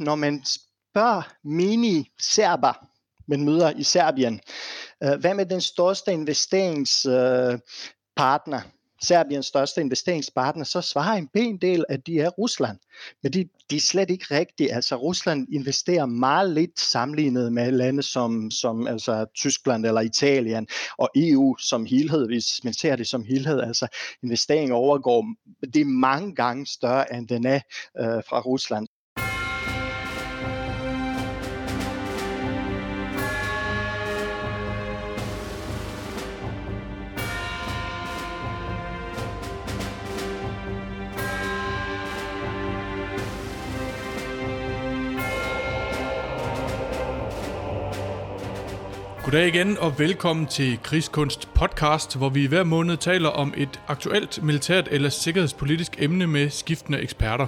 når man spørger mini-serber, man møder i Serbien, øh, hvad med den største investeringspartner, øh, Serbiens største investeringspartner, så svarer en pæn del, at de er Rusland. Men de, de er slet ikke rigtige. Altså Rusland investerer meget lidt sammenlignet med lande som, som altså Tyskland eller Italien og EU som helhed, hvis man ser det som helhed. Altså investeringen overgår, det er mange gange større end den er øh, fra Rusland. Goddag igen og velkommen til Krigskunst podcast, hvor vi hver måned taler om et aktuelt militært eller sikkerhedspolitisk emne med skiftende eksperter.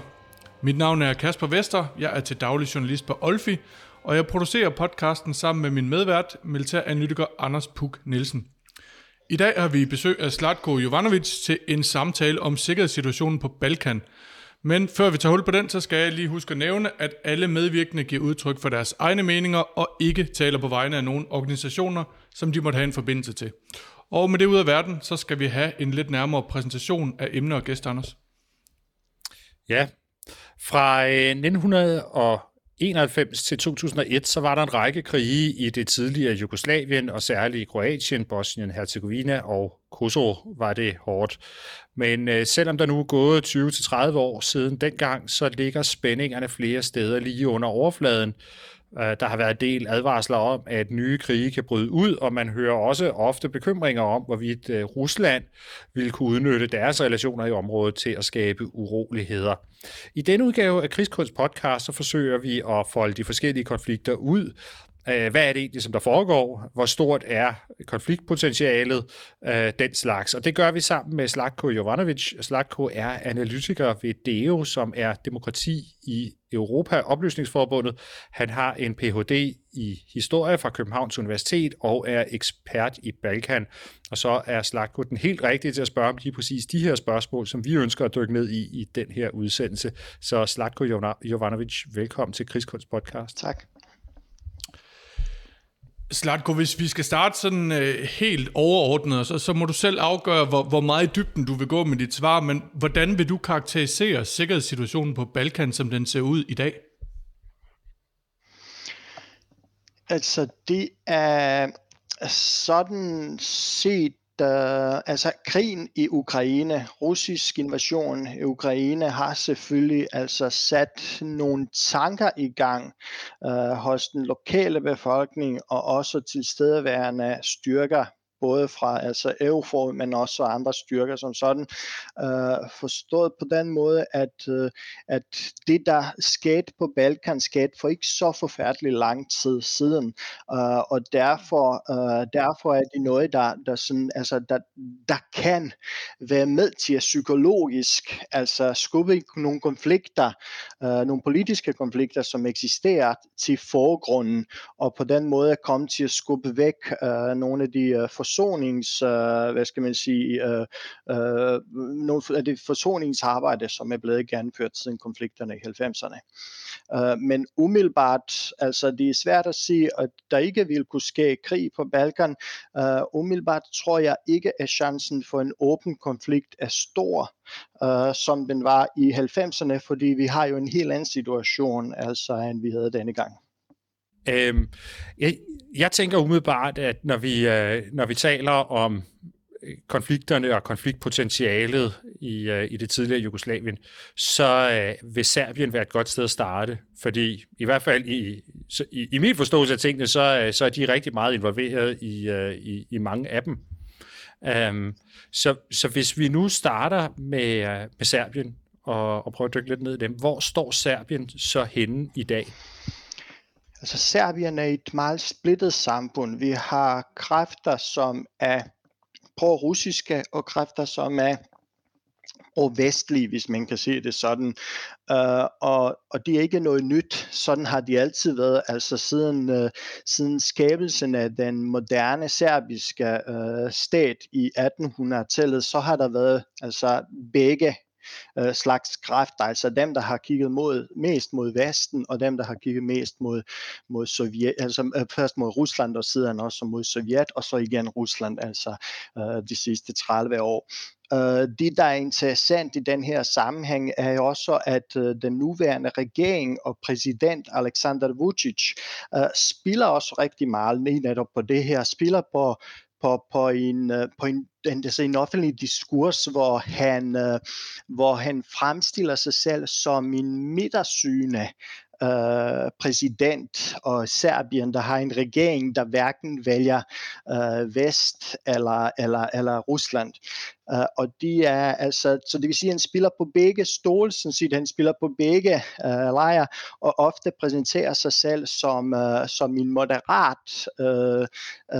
Mit navn er Kasper Vester, jeg er til daglig journalist på Olfi, og jeg producerer podcasten sammen med min medvært, militæranalytiker Anders Puk Nielsen. I dag har vi besøg af Slatko Jovanovic til en samtale om sikkerhedssituationen på Balkan – men før vi tager hul på den, så skal jeg lige huske at nævne, at alle medvirkende giver udtryk for deres egne meninger og ikke taler på vegne af nogen organisationer, som de måtte have en forbindelse til. Og med det ud af verden, så skal vi have en lidt nærmere præsentation af emner og gæster, Anders. Ja, fra øh, 1991 til 2001, så var der en række krige i det tidligere Jugoslavien, og særligt i Kroatien, Bosnien, Herzegovina og Kosovo var det hårdt. Men øh, selvom der nu er gået 20-30 år siden dengang, så ligger spændingerne flere steder lige under overfladen. Øh, der har været en del advarsler om, at nye krige kan bryde ud, og man hører også ofte bekymringer om, hvorvidt øh, Rusland vil kunne udnytte deres relationer i området til at skabe uroligheder. I denne udgave af Krigskunst podcast, så forsøger vi at folde de forskellige konflikter ud, Øh, hvad er det egentlig, som der foregår? Hvor stort er konfliktpotentialet? Øh, den slags. Og det gør vi sammen med Slatko Jovanovic. Slatko er analytiker ved DEO, som er demokrati i Europa, oplysningsforbundet. Han har en Ph.D. i historie fra Københavns Universitet og er ekspert i Balkan. Og så er Slatko den helt rigtige til at spørge om lige præcis de her spørgsmål, som vi ønsker at dykke ned i i den her udsendelse. Så Slatko Jovanovic, velkommen til Krigskunst podcast. Tak. Slatko, hvis vi skal starte sådan øh, helt overordnet, så, så må du selv afgøre, hvor, hvor meget i dybden du vil gå med dit svar, men hvordan vil du karakterisere sikkerhedssituationen på Balkan, som den ser ud i dag? Altså, det er sådan set øh, altså krigen i Ukraine, russisk invasion i Ukraine har selvfølgelig altså sat nogle tanker i gang øh, hos den lokale befolkning og også tilstedeværende styrker både fra altså EUFOR, men også andre styrker som sådan, øh, forstået på den måde, at, øh, at det, der skete på Balkan, skete for ikke så forfærdelig lang tid siden, øh, og derfor, øh, derfor er det noget, der, der, sådan, altså, der, der kan være med til at psykologisk altså skubbe nogle konflikter, øh, nogle politiske konflikter, som eksisterer til forgrunden, og på den måde komme til at skubbe væk øh, nogle af de øh, forsonings, øh, hvad skal man sige, øh, øh, nogle af det forsoningsarbejde, som er blevet gennemført siden konflikterne i 90'erne. Øh, men umiddelbart, altså det er svært at sige, at der ikke vil kunne ske krig på Balkan. Øh, umiddelbart tror jeg ikke, at chancen for en åben konflikt er stor, øh, som den var i 90'erne, fordi vi har jo en helt anden situation, altså end vi havde denne gang. Øhm, jeg, jeg tænker umiddelbart, at når vi, øh, når vi taler om øh, konflikterne og konfliktpotentialet i, øh, i det tidligere Jugoslavien, så øh, vil Serbien være et godt sted at starte, fordi i hvert fald i, så, i, i min forståelse af tingene, så, øh, så er de rigtig meget involveret i, øh, i, i mange af dem. Øhm, så, så hvis vi nu starter med, øh, med Serbien og, og prøver at dykke lidt ned i dem, hvor står Serbien så henne i dag? Altså Serbien er et meget splittet samfund. Vi har kræfter, som er pro-russiske, og kræfter, som er og vestlige, hvis man kan se det sådan. Uh, og, og det er ikke noget nyt. Sådan har de altid været. Altså siden, uh, siden skabelsen af den moderne serbiske uh, stat i 1800-tallet, så har der været altså begge øh, slags kræfter, altså dem, der har kigget mod, mest mod Vesten, og dem, der har kigget mest mod, mod Sovjet, altså øh, først mod Rusland, og siden også mod Sovjet, og så igen Rusland, altså øh, de sidste 30 år. Øh, uh, det, der er interessant i den her sammenhæng, er jo også, at uh, den nuværende regering og præsident Alexander Vucic uh, øh, spiller også rigtig meget netop på det her, spiller på på, på, en, øh, på en, en, altså en offentlig diskurs, hvor han, øh, hvor han fremstiller sig selv som en midtersyne øh, præsident og Serbien, der har en regering, der hverken vælger øh, Vest eller, eller, eller Rusland. Uh, og de er altså, så det vil sige, at han spiller på begge stole, sådan set, han spiller på begge uh, lejre, og ofte præsenterer sig selv som, uh, som en moderat, uh,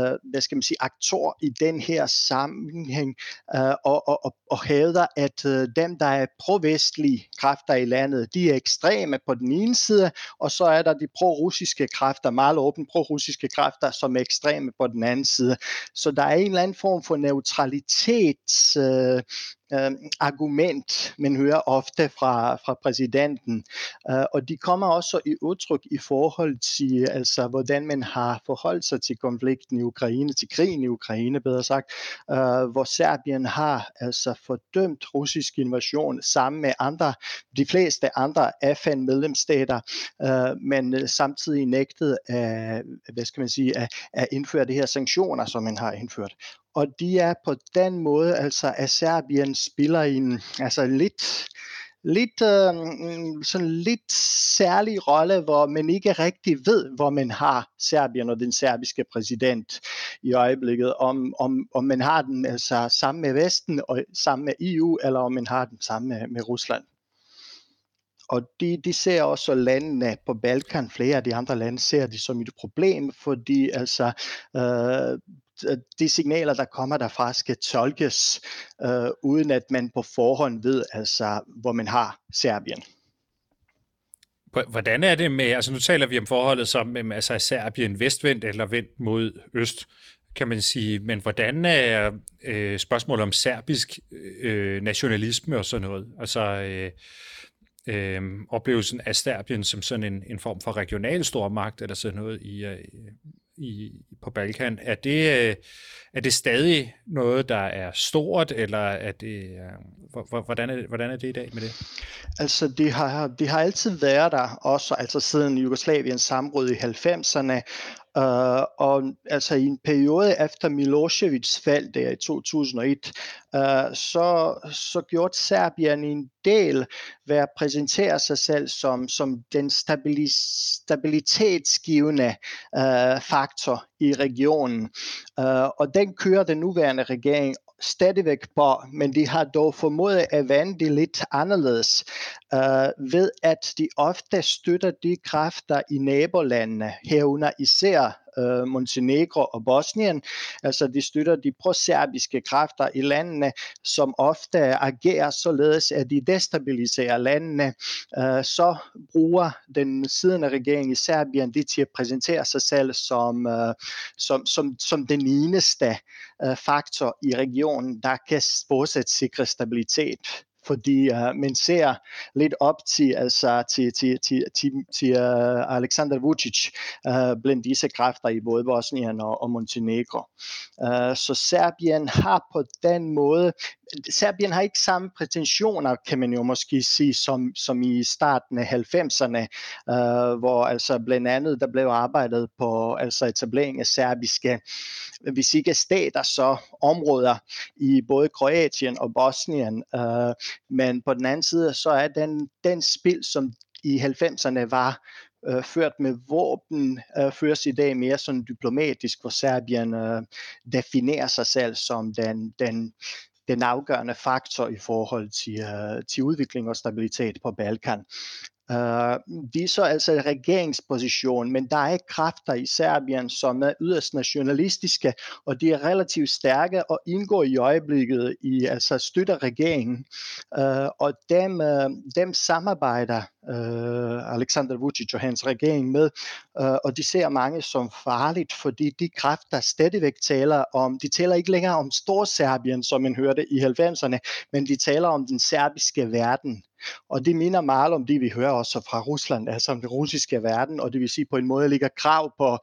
uh, hvad skal man sige, aktor i den her sammenhæng, uh, og, og, og, og hævder, at uh, dem, der er provestlige kræfter i landet, de er ekstreme på den ene side, og så er der de pro-russiske kræfter, meget åbne pro-russiske kræfter, som er ekstreme på den anden side. Så der er en eller anden form for neutralitet uh, øh, argument, man hører ofte fra, fra præsidenten. Øh, og de kommer også i udtryk i forhold til, altså, hvordan man har forholdt sig til konflikten i Ukraine, til krigen i Ukraine, bedre sagt, øh, hvor Serbien har altså fordømt russisk invasion sammen med andre, de fleste andre FN-medlemsstater, øh, men øh, samtidig nægtet at, hvad skal man sige, at, at indføre de her sanktioner, som man har indført og de er på den måde, altså at Serbien spiller en altså lidt, lidt, øh, sådan lidt særlig rolle, hvor man ikke rigtig ved, hvor man har Serbien og den serbiske præsident i øjeblikket, om, om, om man har den altså sammen med Vesten og sammen med EU, eller om man har den sammen med, med Rusland. Og de, de ser også landene på Balkan, flere af de andre lande ser det som et problem, fordi altså øh, Øh, de signaler, der kommer derfra, skal tolkes, øh, uden at man på forhånd ved, altså, hvor man har Serbien. Hvordan er det med, altså nu taler vi om forholdet som, øh, altså er Serbien vestvendt eller vendt mod øst, kan man sige, men hvordan er øh, spørgsmålet om serbisk øh, øh, nationalisme og sådan noget, altså øh, øh, oplevelsen af Serbien som sådan en, en form for regional stormagt eller sådan noget i, øh, i, på Balkan. Er det, øh, er det stadig noget, der er stort, eller er det, øh, hvordan, er, hvordan er det i dag med det? Altså, det har, det har altid været der, også altså siden Jugoslaviens sammenbrud i 90'erne, Uh, og altså i en periode efter Milosevics fald der i 2001, uh, øh, så, så gjorde Serbien en del ved at præsentere sig selv som, som den stabilis- stabilitetsgivende uh, faktor i regionen. Uh, og den kører den nuværende regering stadigvæk på, men de har dog formået at vende det lidt anderledes, øh, ved at de ofte støtter de kræfter i nabolandene, herunder især øh, Montenegro og Bosnien. Altså de støtter de pro-serbiske kræfter i landene, som ofte agerer således, at de destabiliserer landene. Øh, så bruger den siddende regering i Serbien det til at præsentere sig selv som, øh, som, som, som den eneste øh, faktor i regionen, der kan fortsat sikre stabilitet fordi uh, man ser lidt op til, altså, til, til, til, til, til øh, uh, Alexander Vucic uh, øh, blandt disse kræfter i både Bosnien og, og Montenegro. Uh, så Serbien har på den måde Serbien har ikke samme prætensioner, kan man jo måske sige, som, som i starten af 90'erne, øh, hvor altså blandt andet der blev arbejdet på altså etablering af serbiske, hvis ikke stater, så områder i både Kroatien og Bosnien. Øh, men på den anden side, så er den, den spil, som i 90'erne var øh, ført med våben, øh, føres i dag mere sådan diplomatisk, hvor Serbien øh, definerer sig selv som den, den, den afgørende faktor i forhold til, uh, til udvikling og stabilitet på Balkan. Uh, de så altså regeringsposition, men der er kræfter i Serbien, som er yderst nationalistiske, og de er relativt stærke og indgår i øjeblikket i altså støtter regeringen. Uh, og dem, uh, dem samarbejder uh, Alexander Vucic og hans regering med, uh, og de ser mange som farligt, fordi de kræfter stadigvæk taler om, de taler ikke længere om Storserbien, som man hørte i 90'erne, men de taler om den serbiske verden. Og det minder meget om det, vi hører også fra Rusland, altså om den russiske verden, og det vil sige på en måde ligger krav på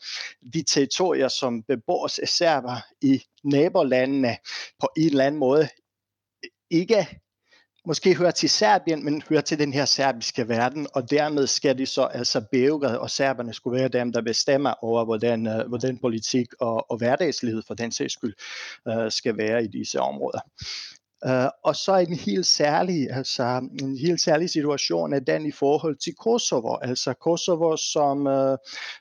de territorier, som bebores af server i nabolandene på en eller anden måde. Ikke måske hører til Serbien, men hører til den her serbiske verden, og dermed skal de så altså Beograd og serberne skulle være dem, der bestemmer over, hvordan, øh, hvordan politik og, og hverdagslivet for den sags skyld øh, skal være i disse områder. Uh, og så en helt særlig, altså en helt særlig situation er den i forhold til Kosovo, altså Kosovo som, uh,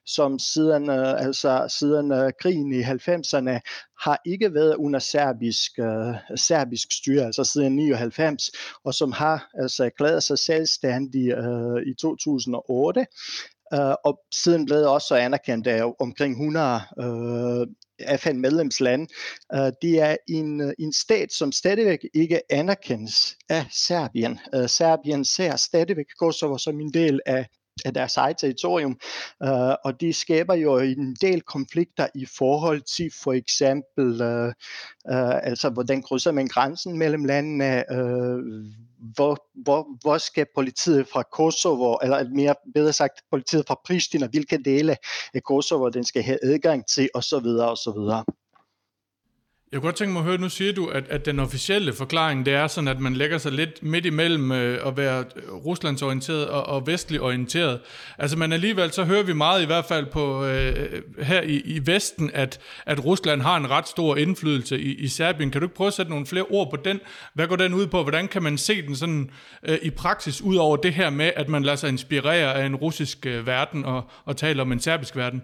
som siden, uh, altså siden uh, krigen i 90'erne har ikke været under serbisk, uh, serbisk styre, altså siden 99, og som har altså erklæret sig selvstændig uh, i 2008. Uh, og siden blev også anerkendt af omkring 100 uh, FN-medlemsland, uh, øh, det er en, øh, en stat, som stadigvæk ikke anerkendes af Serbien. Øh, Serbien ser stadigvæk Kosovo som en del af af deres eget territorium, uh, og det skaber jo en del konflikter i forhold til for eksempel, uh, uh, altså hvordan krydser man grænsen mellem landene, uh, hvor, hvor, hvor skal politiet fra Kosovo, eller mere bedre sagt, politiet fra Pristina, hvilke dele af Kosovo den skal have adgang til, osv. osv. Jeg kunne godt tænke mig at høre, nu siger du, at, at den officielle forklaring, det er sådan, at man lægger sig lidt midt imellem øh, at være ruslandsorienteret og, og vestlig orienteret. Altså, men alligevel så hører vi meget i hvert fald på øh, her i, i Vesten, at, at Rusland har en ret stor indflydelse i, i Serbien. Kan du ikke prøve at sætte nogle flere ord på den? Hvad går den ud på? Hvordan kan man se den sådan øh, i praksis, ud over det her med, at man lader sig inspirere af en russisk øh, verden og, og taler om en serbisk verden?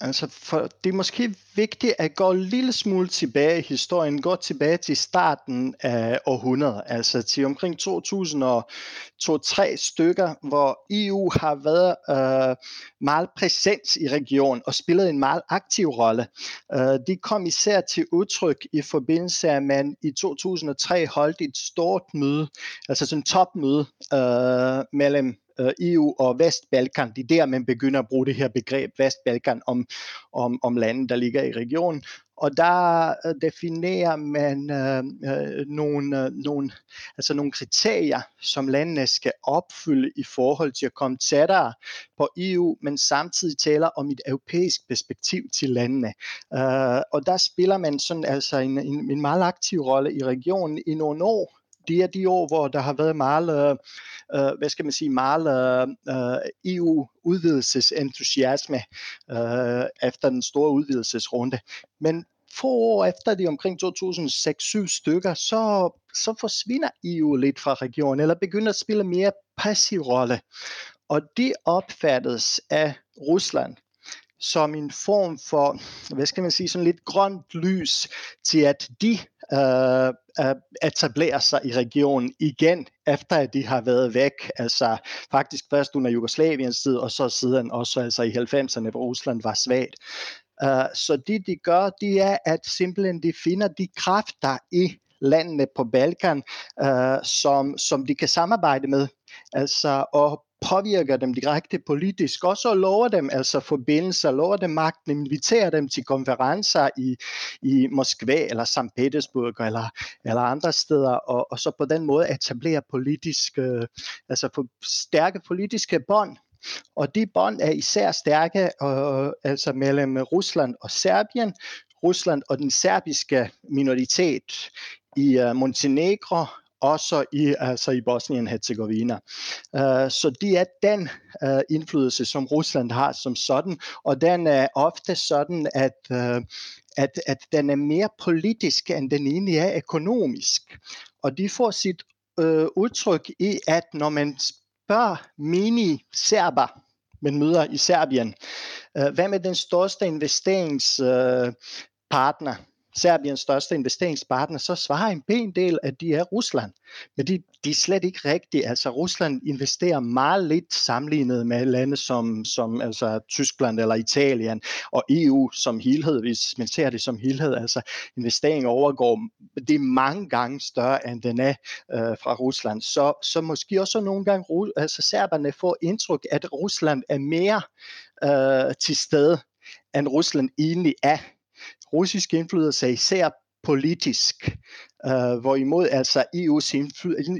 Altså, for det er måske vigtigt at gå en lille smule tilbage i historien, gå tilbage til starten af århundredet, altså til omkring 2003 stykker, hvor EU har været øh, meget præsent i regionen og spillet en meget aktiv rolle. Øh, det kom især til udtryk i forbindelse med, at man i 2003 holdt et stort møde, altså sådan en topmøde øh, mellem øh, EU og Vestbalkan. Det er der, man begynder at bruge det her begreb Vestbalkan om, om, om lande, der ligger i regionen. Og der øh, definerer man øh, øh, nogle, øh, nogle, altså nogle kriterier, som landene skal opfylde i forhold til at komme tættere på EU, men samtidig taler om et europæisk perspektiv til landene. Øh, og der spiller man sådan altså en, en, en meget aktiv rolle i regionen i nogle år, det er de år, hvor der har været meget, øh, øh hvad skal man sige, meget øh, øh EU-udvidelsesentusiasme øh, efter den store udvidelsesrunde. Men få år efter de omkring 2006-7 stykker, så, så forsvinder EU lidt fra regionen, eller begynder at spille mere passiv rolle. Og det opfattes af Rusland som en form for, hvad skal man sige, sådan lidt grønt lys til, at de øh, øh, etablerer sig i regionen igen, efter at de har været væk, altså faktisk først under Jugoslaviens tid, og så siden også altså i 90'erne, hvor Rusland var svagt. Uh, så det de gør, det er, at simpelthen de finder de kræfter i landene på Balkan, øh, som, som de kan samarbejde med. Altså, og påvirker dem direkte politisk, og så lover dem altså forbindelser, lover dem magten, inviterer dem til konferencer i, i Moskva eller St. Petersburg eller, eller andre steder, og, og så på den måde etablere politiske, øh, altså for stærke politiske bånd. Og de bånd er især stærke øh, altså mellem Rusland og Serbien, Rusland og den serbiske minoritet i øh, Montenegro, også i, altså i Bosnien-Herzegovina. Uh, så det er den uh, indflydelse, som Rusland har som sådan, og den er ofte sådan, at, uh, at, at den er mere politisk, end den egentlig er økonomisk. Og de får sit udtryk i, at når man spørger mini-serber, men møder i Serbien, uh, hvad med den største investeringspartner Serbiens største investeringspartner, så svarer en pæn del, at de er Rusland. Men de, de er slet ikke rigtige. Altså Rusland investerer meget lidt sammenlignet med lande som, som altså, Tyskland eller Italien og EU som helhed, hvis man ser det som helhed. Altså investeringen overgår, det er mange gange større, end den er øh, fra Rusland. Så, så måske også nogle gange, altså serberne får indtryk, at Rusland er mere øh, til stede, end Rusland egentlig er russisk indflydelse, især politisk, øh, hvorimod altså EU's,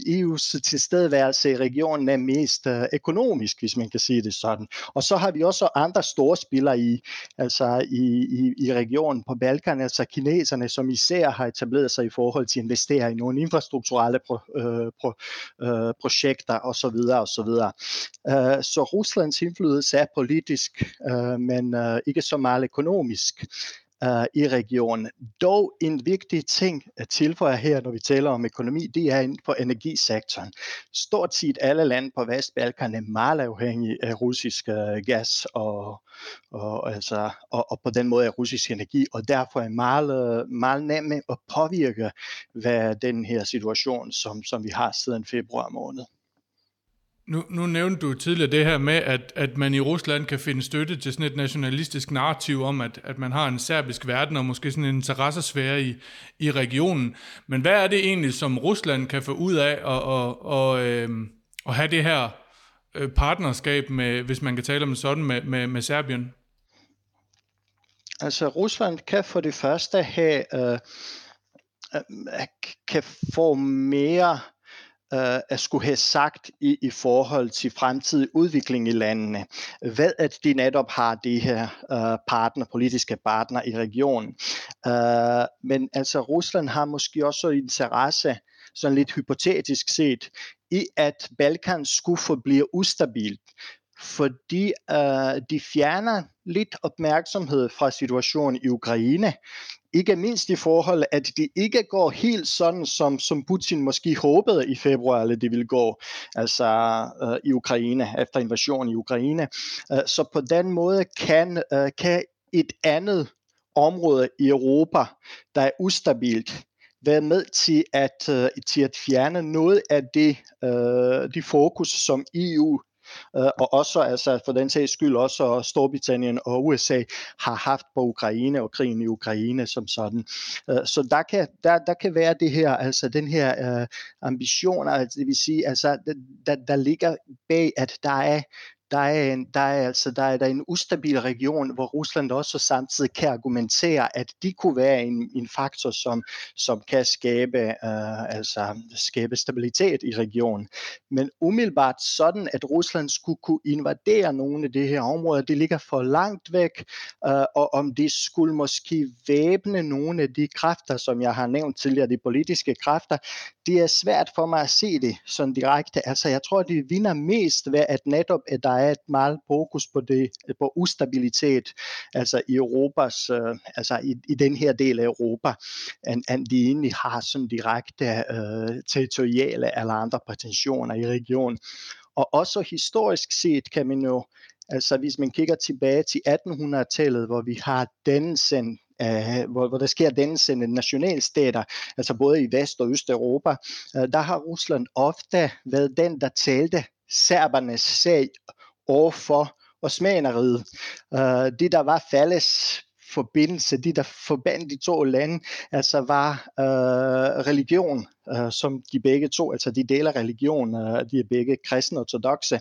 EU's tilstedeværelse i regionen er mest øh, økonomisk, hvis man kan sige det sådan. Og så har vi også andre store spillere i, altså i, i, i regionen på Balkan, altså kineserne, som især har etableret sig i forhold til at investere i nogle infrastrukturelle pro, øh, pro, øh, projekter osv. osv. Øh, så Ruslands indflydelse er politisk, øh, men øh, ikke så meget økonomisk uh, i regionen. Dog en vigtig ting at tilføje her, når vi taler om økonomi, det er inden for energisektoren. Stort set alle lande på Vestbalkan er meget afhængige af russisk uh, gas og, og, altså, og, og på den måde er russisk energi, og derfor er meget, øh, meget nemme at påvirke hvad den her situation, som, som vi har siden februar måned. Nu, nu nævnte du tidligere det her med, at, at man i Rusland kan finde støtte til sådan et nationalistisk narrativ om, at, at man har en serbisk verden og måske sådan en interessesfære i, i regionen. Men hvad er det egentlig, som Rusland kan få ud af at, at, at, at, at have det her øh, partnerskab med, hvis man kan tale om det sådan, med, med, med Serbien? Altså Rusland kan for det første have, øh, øh kan få mere øh, at skulle have sagt i, i forhold til fremtidig udvikling i landene. ved at de netop har de her øh, partner, politiske partner i regionen. Øh, men altså Rusland har måske også interesse, sådan lidt hypotetisk set, i at Balkan skulle forblive ustabilt fordi øh, de fjerner lidt opmærksomhed fra situationen i Ukraine. Ikke mindst i forhold, at det ikke går helt sådan, som, som Putin måske håbede i februar, eller det ville gå, altså øh, i Ukraine, efter invasionen i Ukraine. Øh, så på den måde kan, øh, kan et andet område i Europa, der er ustabilt, være med til at, øh, til at fjerne noget af det, øh, de fokus, som EU øh, og også altså for den sags skyld også Storbritannien og USA har haft på Ukraine og krigen i Ukraine som sådan. Øh, så der kan, der, der kan være det her, altså den her øh, ambition, altså det vil sige, altså der, der ligger bag, at der er der er, en, der er altså der er der en ustabil region, hvor Rusland også samtidig kan argumentere, at de kunne være en, en faktor, som, som kan skabe, øh, altså, skabe stabilitet i regionen. Men umiddelbart sådan, at Rusland skulle kunne invadere nogle af de her områder, det ligger for langt væk, øh, og om det skulle måske væbne nogle af de kræfter, som jeg har nævnt tidligere, de politiske kræfter, det er svært for mig at se det sådan direkte. Altså jeg tror, det vinder mest ved, at netop, at der er et meget fokus på det, på ustabilitet, altså i Europas, øh, altså i, i den her del af Europa, end, end de egentlig har sådan direkte øh, territoriale eller andre prætensioner i regionen. Og også historisk set kan man jo, altså hvis man kigger tilbage til 1800-tallet, hvor vi har dannelsen Uh, øh, hvor, hvor der sker dannelse nationalstater, altså både i Vest- og Østeuropa, uh, der har Rusland ofte været den, der talte serbernes sag overfor osmaneriet. Uh, øh, det, der var fælles forbindelse, det der forbandt de to lande, altså var uh, religion øh, som de begge to, altså de deler religion, øh, de er begge kristne ortodoxe.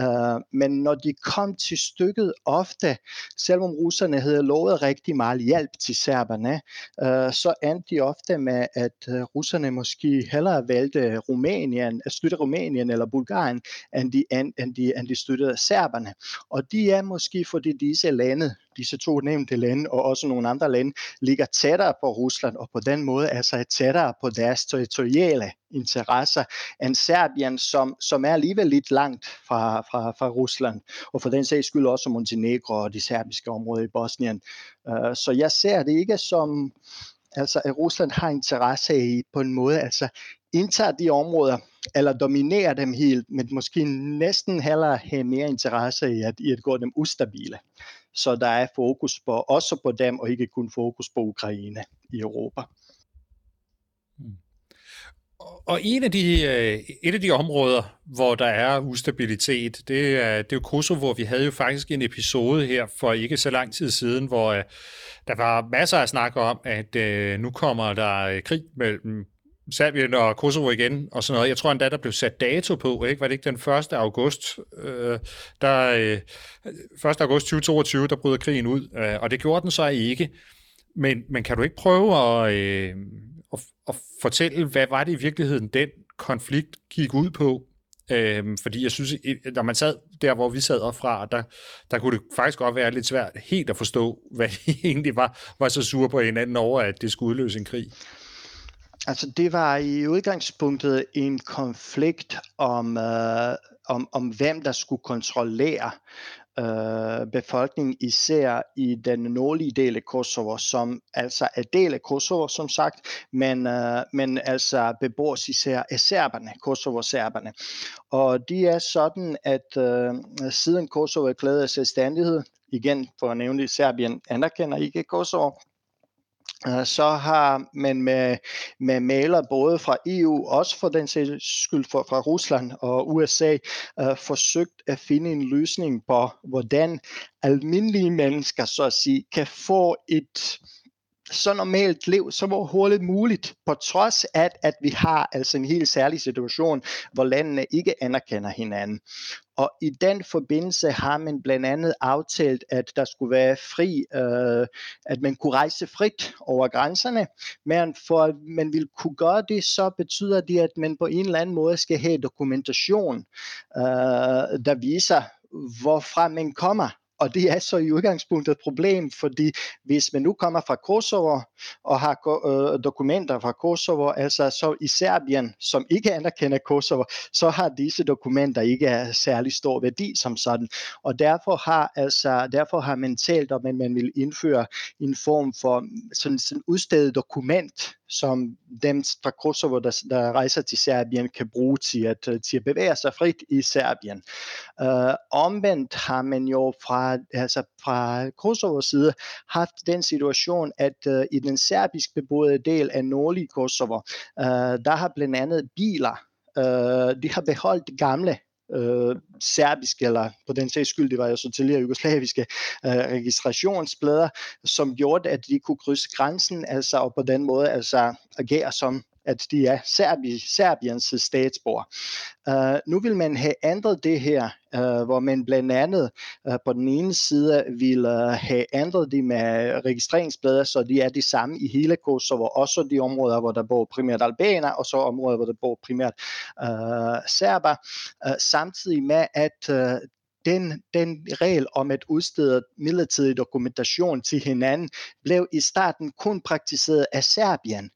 Øh, men når de kom til stykket ofte, selvom russerne havde lovet rigtig meget hjælp til serberne, øh, så endte de ofte med, at øh, russerne måske hellere valgte Rumænien, at støtte Rumænien eller Bulgarien, end de, end, end de, end de støttede serberne. Og de er måske, fordi disse lande, disse to nævnte lande, og også nogle andre lande, ligger tættere på Rusland, og på den måde er sig tættere på deres territoriale interesser end Serbien, som, som er alligevel lidt langt fra, fra, fra Rusland, og for den sags skyld også Montenegro og de serbiske områder i Bosnien. Uh, så jeg ser det ikke som, altså at Rusland har interesse i på en måde, altså indtager de områder, eller dominerer dem helt, men måske næsten heller have mere interesse i at, i at gå dem ustabile. Så der er fokus på, også på dem, og ikke kun fokus på Ukraine i Europa. Hmm. Og en af de, øh, et af de områder, hvor der er ustabilitet, det er, det er jo Kosovo, hvor vi havde jo faktisk en episode her for ikke så lang tid siden, hvor øh, der var masser af snak om, at øh, nu kommer der krig mellem Serbien og Kosovo igen, og sådan noget. Jeg tror endda, der blev sat dato på, ikke? Var det ikke den 1. august? Øh, der, øh, 1. august 2022, der bryder krigen ud, øh, og det gjorde den så ikke. Men, men kan du ikke prøve at, øh, at, at fortælle, hvad var det i virkeligheden, den konflikt gik ud på? Øhm, fordi jeg synes, når man sad der, hvor vi sad fra, der, der kunne det faktisk godt være lidt svært helt at forstå, hvad de egentlig var, var så sure på hinanden over, at det skulle udløse en krig. Altså det var i udgangspunktet en konflikt om, øh, om, om hvem der skulle kontrollere øh, især i den nordlige del af Kosovo, som altså er del af Kosovo, som sagt, men, øh, men altså bebores især af serberne, Kosovo-serberne. Og de er sådan, at øh, siden Kosovo er klædet af selvstændighed, igen for at nævne Serbien anerkender ikke Kosovo, Øh, så har man med, med maler både fra EU, også for den skyld fra, fra Rusland og USA, øh, forsøgt at finde en løsning på, hvordan almindelige mennesker, så at sige, kan få et så normalt liv så hvor hurtigt muligt, på trods af, at vi har altså en helt særlig situation, hvor landene ikke anerkender hinanden. Og i den forbindelse har man blandt andet aftalt, at der skulle være fri, øh, at man kunne rejse frit over grænserne, men for at man vil kunne gøre det, så betyder det, at man på en eller anden måde skal have dokumentation, øh, der viser, hvorfra man kommer. Og det er så i udgangspunktet et problem, fordi hvis man nu kommer fra Kosovo og har øh, dokumenter fra Kosovo, altså så i Serbien, som ikke anerkender Kosovo, så har disse dokumenter ikke særlig stor værdi som sådan. Og derfor har, altså, derfor har man talt om, at man vil indføre en form for sådan, sådan udstedet dokument, som dem fra Kosovo, der, der rejser til Serbien, kan bruge til at, øh, til at bevæge sig frit i Serbien. Uh, omvendt har man jo fra, altså fra Kosovos side haft den situation, at uh, i den serbisk beboede del af nordlige Kosovo, uh, der har blandt andet biler, uh, de har beholdt gamle øh, serbiske, eller på den sags skyld, det var jo så tidligere jugoslaviske øh, registrationsplader, som gjorde, at de kunne krydse grænsen, altså og på den måde altså agere som at de er Serbi, Serbiens statsborger. Uh, nu vil man have ændret det her, uh, hvor man blandt andet uh, på den ene side vil uh, have ændret det med registreringsblader, så de er de samme i hele Kosovo, også de områder, hvor der bor primært albaner, og så områder, hvor der bor primært uh, serber, uh, samtidig med at uh, den, den regel om at udstede midlertidig dokumentation til hinanden blev i starten kun praktiseret af Serbien.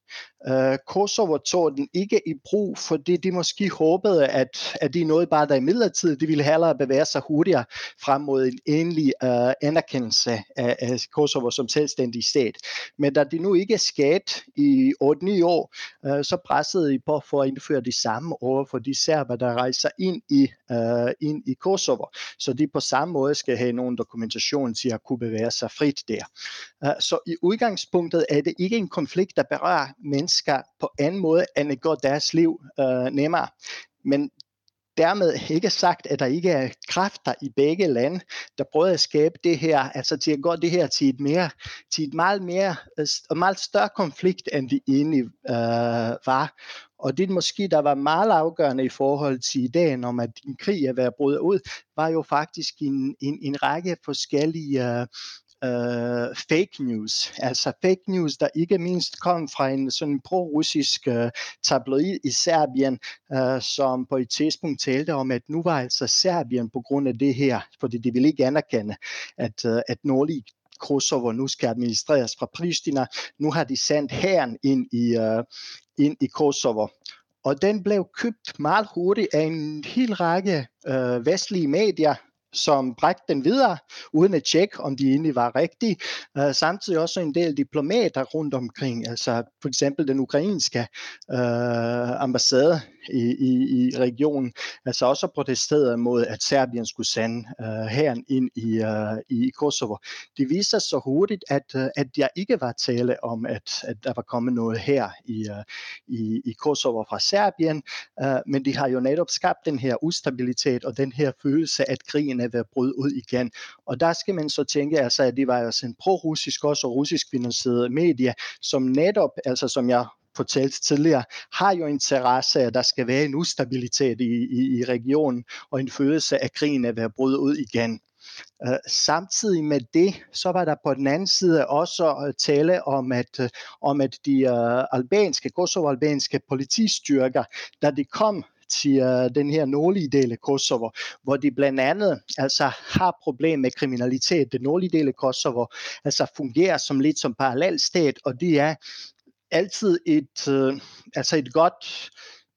Uh, Kosovo tog den ikke i brug, fordi de måske håbede, at, at de nåede bare der i midlertid. De ville hellere bevæge sig hurtigere frem mod en endelig uh, anerkendelse af, af Kosovo som selvstændig stat. Men da de nu ikke er skat i 8-9 år, uh, så pressede de på for at indføre de samme over for de serber, der rejser ind i, uh, ind i Kosovo. Så de på samme måde skal have nogen dokumentation til at kunne bevæge sig frit der. Uh, så i udgangspunktet er det ikke en konflikt, der berører mennesker på anden måde, end at gøre deres liv øh, nemmere. Men dermed ikke sagt, at der ikke er kræfter i begge lande, der prøver at skabe det her, altså til at gå det her til et, mere, til et meget, mere, øh, et og meget større konflikt, end det egentlig øh, var. Og det måske, der var meget afgørende i forhold til ideen om, at en krig er ved at bryde ud, var jo faktisk en, en, en række forskellige øh, øh, fake news. Altså fake news, der ikke mindst kom fra en sådan pro-russisk øh, tabloid i Serbien, øh, som på et tidspunkt talte om, at nu var altså Serbien på grund af det her, fordi de ville ikke anerkende, at, øh, at nordlig Kosovo nu skal administreres fra Pristina. Nu har de sendt herren ind i, øh, ind i Kosovo. Og den blev købt meget hurtigt af en hel række øh, vestlige medier, som bragte den videre, uden at tjekke, om de egentlig var rigtige. Uh, samtidig også en del diplomater rundt omkring, altså for eksempel den ukrainske uh, ambassade i, i, i regionen, altså også protesterede mod, at Serbien skulle sende øh, uh, herren ind i, uh, i Kosovo. Det viser så hurtigt, at, uh, at der ikke var tale om, at, at der var kommet noget her i, uh, i, i Kosovo fra Serbien, uh, men de har jo netop skabt den her ustabilitet og den her følelse, at krigen er ved at bryde ud igen. Og der skal man så tænke, altså, at det var jo en pro-russisk, også russisk finansieret medier, som netop, altså som jeg fortalte tidligere, har jo interesse af, at der skal være en ustabilitet i, i, i regionen, og en følelse af, krigen er ved at bryde ud igen. Øh, samtidig med det, så var der på den anden side også øh, tale om, at, øh, om at de albanske, kosovo-albanske politistyrker, da de kom til uh, den her nordlige del af Kosovo, hvor de blandt andet altså har problem med kriminalitet. Den nordlige del af Kosovo altså fungerer som lidt som parallelstat, og det er altid et, øh, altså et godt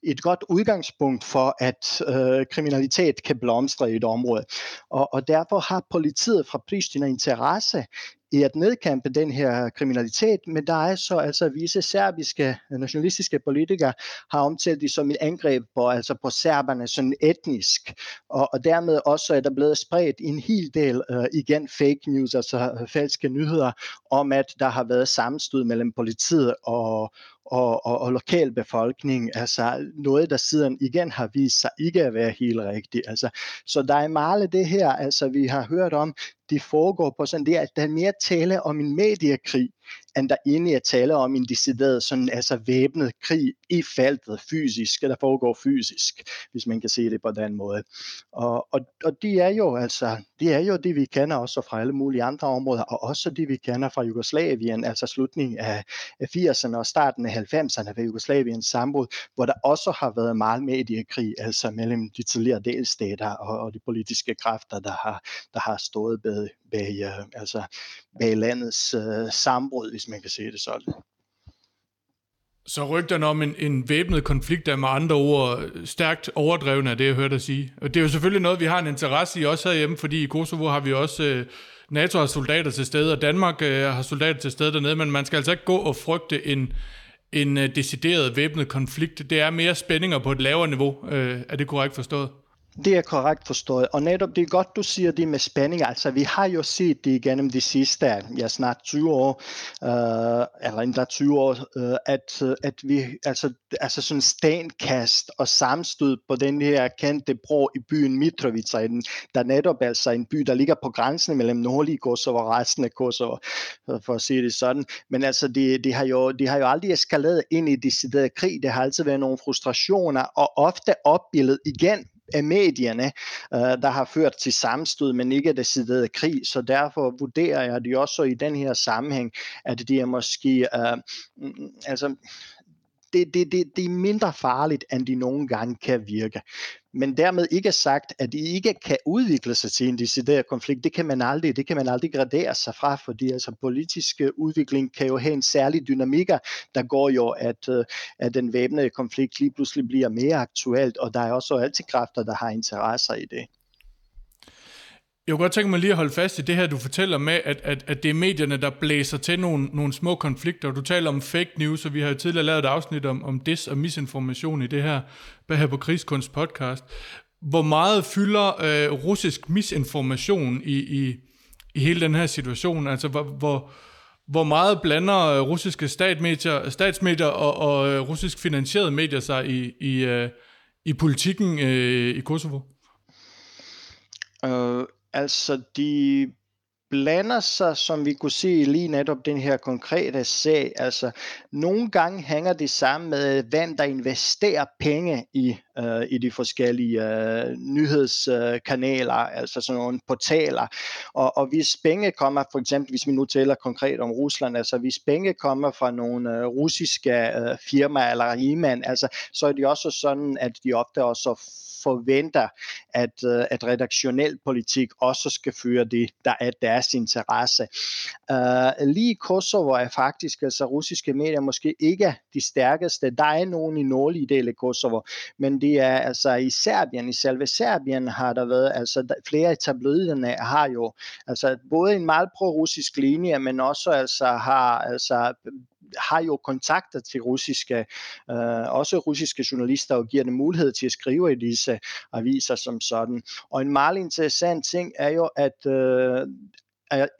et godt udgangspunkt for, at øh, kriminalitet kan blomstre i et område. Og, og derfor har politiet fra Pristina interesse i at nedkæmpe den her kriminalitet, men der er så altså visse serbiske øh, nationalistiske politikere har omtalt det som et angreb på, altså på serberne sådan etnisk, og, og dermed også er der blevet spredt en hel del øh, igen fake news, altså øh, falske nyheder om, at der har været sammenstød mellem politiet og, og, og, og lokalbefolkning, altså noget, der siden igen har vist sig ikke at være helt rigtigt. Altså, så der er meget af det her, altså vi har hørt om, det foregår på sådan det, at der er mere tale om en mediekrig, end der egentlig er tale om en decideret sådan, altså væbnet krig i feltet fysisk, eller foregår fysisk, hvis man kan se det på den måde. Og, og, og det er jo altså, det er jo det, vi kender også fra alle mulige andre områder, og også det, vi kender fra Jugoslavien, altså slutningen af 80'erne og starten af 90'erne ved Jugoslaviens sambrud, hvor der også har været meget mediekrig, altså mellem de tidligere delstater og, og de politiske kræfter, der har, der har stået bag, bag, uh, øh, altså bag landets øh, uh, sambrud, hvis man kan sige det sådan. Så rygterne om en, en væbnet konflikt er med andre ord øh, stærkt overdrevne af det, jeg hørte dig sige. Og det er jo selvfølgelig noget, vi har en interesse i også herhjemme, fordi i Kosovo har vi også... Uh, NATO har soldater til stede, og Danmark uh, har soldater til stede dernede, men man skal altså ikke gå og frygte en, en uh, decideret væbnet konflikt. Det er mere spændinger på et lavere niveau. Uh, er det korrekt forstået? Det er korrekt forstået, og netop det er godt, du siger det med spænding. Altså, vi har jo set det igennem de sidste, ja, snart 20 år, øh, eller endda 20 år, øh, at, at vi, altså, altså sådan stenkast og sammenstød på den her kendte bro i byen Mitrovica, der netop altså en by, der ligger på grænsen mellem nordlige Kosovo og resten af Kosovo, øh, for at sige det sådan. Men altså, det, det, har, jo, det har jo aldrig eskaleret ind i decideret krig. Det har altid været nogle frustrationer, og ofte opbildet igen af medierne, øh, der har ført til sammenstød, men ikke decideret krig. Så derfor vurderer jeg det også i den her sammenhæng, at det er måske, øh, mm, mm, altså, det, det, det, det er mindre farligt, end de nogle gange kan virke. Men dermed ikke sagt, at de ikke kan udvikle sig til en decideret konflikt. Det kan man aldrig, det kan man aldrig gradere sig fra, fordi altså politisk øh, udvikling kan jo have en særlig dynamikker, der går jo, at, øh, at den væbnede konflikt lige pludselig bliver mere aktuelt, og der er også altid kræfter, der har interesser i det. Jeg kunne godt tænke mig lige at holde fast i det her, du fortæller med, at, at, at det er medierne, der blæser til nogle, nogle små konflikter. Du taler om fake news, og vi har jo tidligere lavet et afsnit om, om dis- og misinformation i det her, her på Krigskunst podcast. Hvor meget fylder øh, russisk misinformation i, i, i hele den her situation? Altså, hvor, hvor, hvor meget blander øh, russiske statsmedier, statsmedier og, og øh, russisk finansierede medier sig i, i, øh, i politikken øh, i Kosovo? Øh, Altså, de blander sig, som vi kunne se lige netop den her konkrete sag. Altså, nogle gange hænger det sammen med, hvem der investerer penge i, øh, i de forskellige øh, nyhedskanaler, altså sådan nogle portaler. Og, og hvis penge kommer, for eksempel hvis vi nu taler konkret om Rusland, altså hvis penge kommer fra nogle øh, russiske øh, firmaer eller rigmænd, altså, så er det også sådan, at de ofte også forventer, at, uh, at redaktionel politik også skal føre det, der er deres interesse. Uh, lige Kosovo er faktisk, altså russiske medier måske ikke de stærkeste. Der er nogen i nordlige dele af Kosovo, men det er altså i Serbien, i selve Serbien har der været, altså der, flere af tabloiderne har jo altså både en meget pro-russisk linje, men også altså har altså har jo kontakter til russiske, øh, også russiske journalister og giver dem mulighed til at skrive i disse aviser som sådan. Og en meget interessant ting er jo, at øh,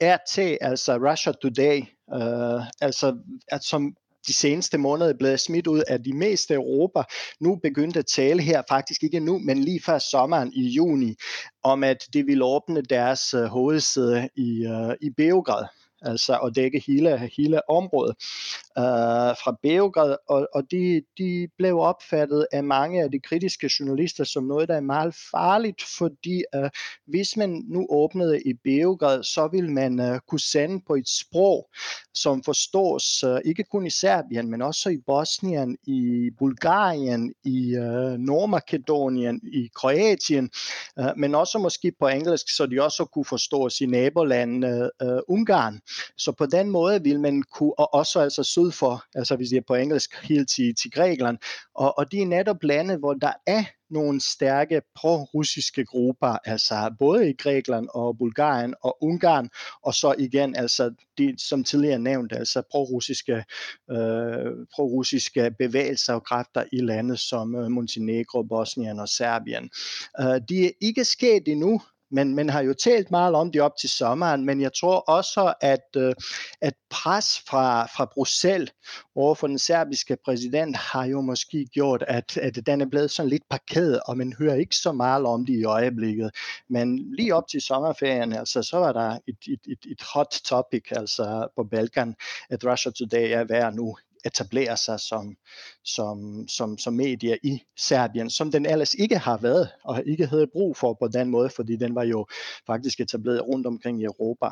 RT, altså Russia Today, øh, altså at som de seneste måneder er blevet smidt ud af de meste Europa, nu begyndte at tale her, faktisk ikke nu, men lige før sommeren i juni, om at de ville åbne deres øh, hovedsæde i, uh, i Beograd altså at dække hele, hele området øh, fra Beograd, og, og de, de blev opfattet af mange af de kritiske journalister som noget, der er meget farligt, fordi øh, hvis man nu åbnede i Beograd, så ville man øh, kunne sende på et sprog, som forstås øh, ikke kun i Serbien, men også i Bosnien, i Bulgarien, i øh, Nordmakedonien, i Kroatien, øh, men også måske på engelsk, så de også kunne forstås i nabolandet øh, Ungarn. Så på den måde vil man kunne, og også altså syd for, altså hvis det er på engelsk, helt til, til Grækenland, og, og de er netop lande, hvor der er nogle stærke pro-russiske grupper, altså både i Grækenland og Bulgarien og Ungarn, og så igen, altså de, som tidligere nævnt, altså pro-russiske, øh, pro-russiske bevægelser og kræfter i lande som øh, Montenegro, Bosnien og Serbien. Øh, de er ikke sket endnu, men man har jo talt meget om det op til sommeren, men jeg tror også, at, øh, at pres fra, fra Bruxelles over for den serbiske præsident har jo måske gjort, at, at den er blevet sådan lidt parkeret, og man hører ikke så meget om det i øjeblikket. Men lige op til sommerferien, altså, så var der et, et, et, et hot topic altså på Balkan, at Russia Today er værd nu etablere sig som, som, som, som medier i Serbien, som den ellers ikke har været, og ikke havde brug for på den måde, fordi den var jo faktisk etableret rundt omkring i Europa.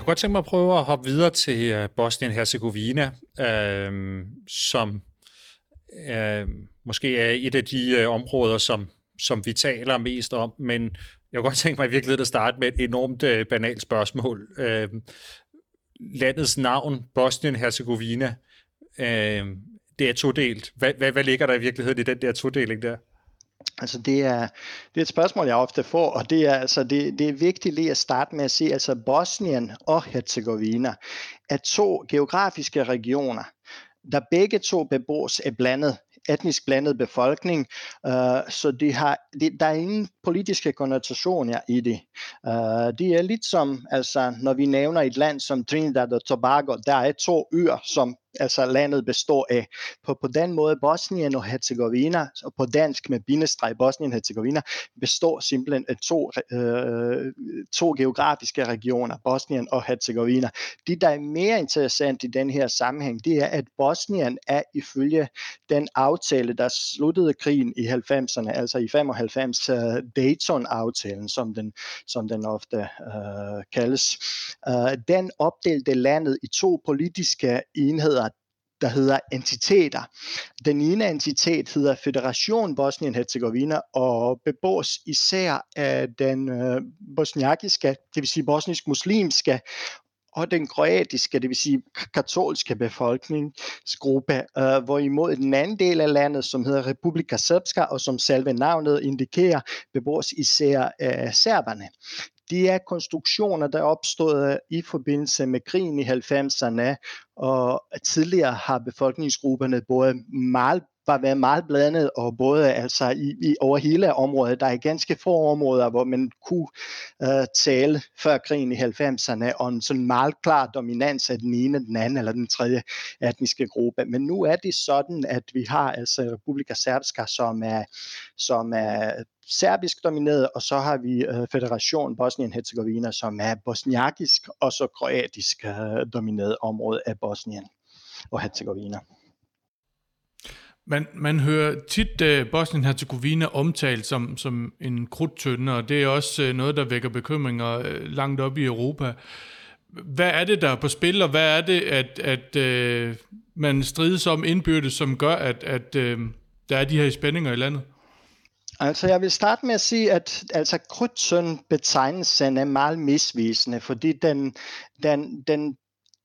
Jeg kunne godt tænke mig at prøve at hoppe videre til øh, Bosnien-Herzegovina, øh, som øh, måske er et af de øh, områder, som, som vi taler mest om, men jeg kunne godt tænke mig i virkeligheden at starte med et enormt øh, banalt spørgsmål. Øh, landets navn, Bosnien-Herzegovina, øh, det er todelt. Hvad, hvad, hvad ligger der i virkeligheden i den der todeling der? Altså det er, det er et spørgsmål, jeg ofte får, og det er, altså det, det er vigtigt lige at starte med at se, altså Bosnien og Herzegovina er to geografiske regioner, der begge to bebos af blandet etnisk blandet befolkning, uh, så de har, de, der er ingen politiske konnotationer i det. Øh, uh, det er lidt som, altså, når vi nævner et land som Trinidad og Tobago, der er to øer, som altså landet består af. På, på den måde Bosnien og Herzegovina, og på dansk med bindestreg Bosnien og Herzegovina, består simpelthen af to, øh, to geografiske regioner, Bosnien og Herzegovina. Det, der er mere interessant i den her sammenhæng, det er, at Bosnien er ifølge den aftale, der sluttede krigen i 90'erne, altså i 95, uh, øh, Dayton-aftalen, som den, som den ofte uh, kaldes, uh, den opdelte landet i to politiske enheder, der hedder entiteter. Den ene entitet hedder Federation Bosnien-Herzegovina og bebos især af den øh, bosniakiske, det vil sige bosnisk-muslimske og den kroatiske, det vil sige katolske befolkningsgruppe, øh, hvorimod den anden del af landet, som hedder Republika Srpska, og som selve navnet indikerer, bebos især af serberne de er konstruktioner, der opstod øh, i forbindelse med krigen i 90'erne, og tidligere har befolkningsgrupperne både meget var været meget blandet, og både altså i, i, over hele området. Der er ganske få områder, hvor man kunne uh, tale før krigen i 90'erne om sådan meget klar dominans af den ene, den anden eller den tredje etniske gruppe. Men nu er det sådan, at vi har altså Republika Srpska, som er, som er serbisk domineret, og så har vi uh, Federation Bosnien-Herzegovina, som er bosniakisk og så kroatisk uh, domineret område af Bosnien og Herzegovina. Man, man hører tit uh, Bosnien-Herzegovina omtalt som, som en krudtønde, og det er også uh, noget, der vækker bekymringer uh, langt op i Europa. Hvad er det, der er på spil, og hvad er det, at, at uh, man strides om indbyrdes, som gør, at, at uh, der er de her spændinger i landet? Altså jeg vil starte med at sige, at altså krudtsøn betegnelsen er meget misvisende, fordi den, den, den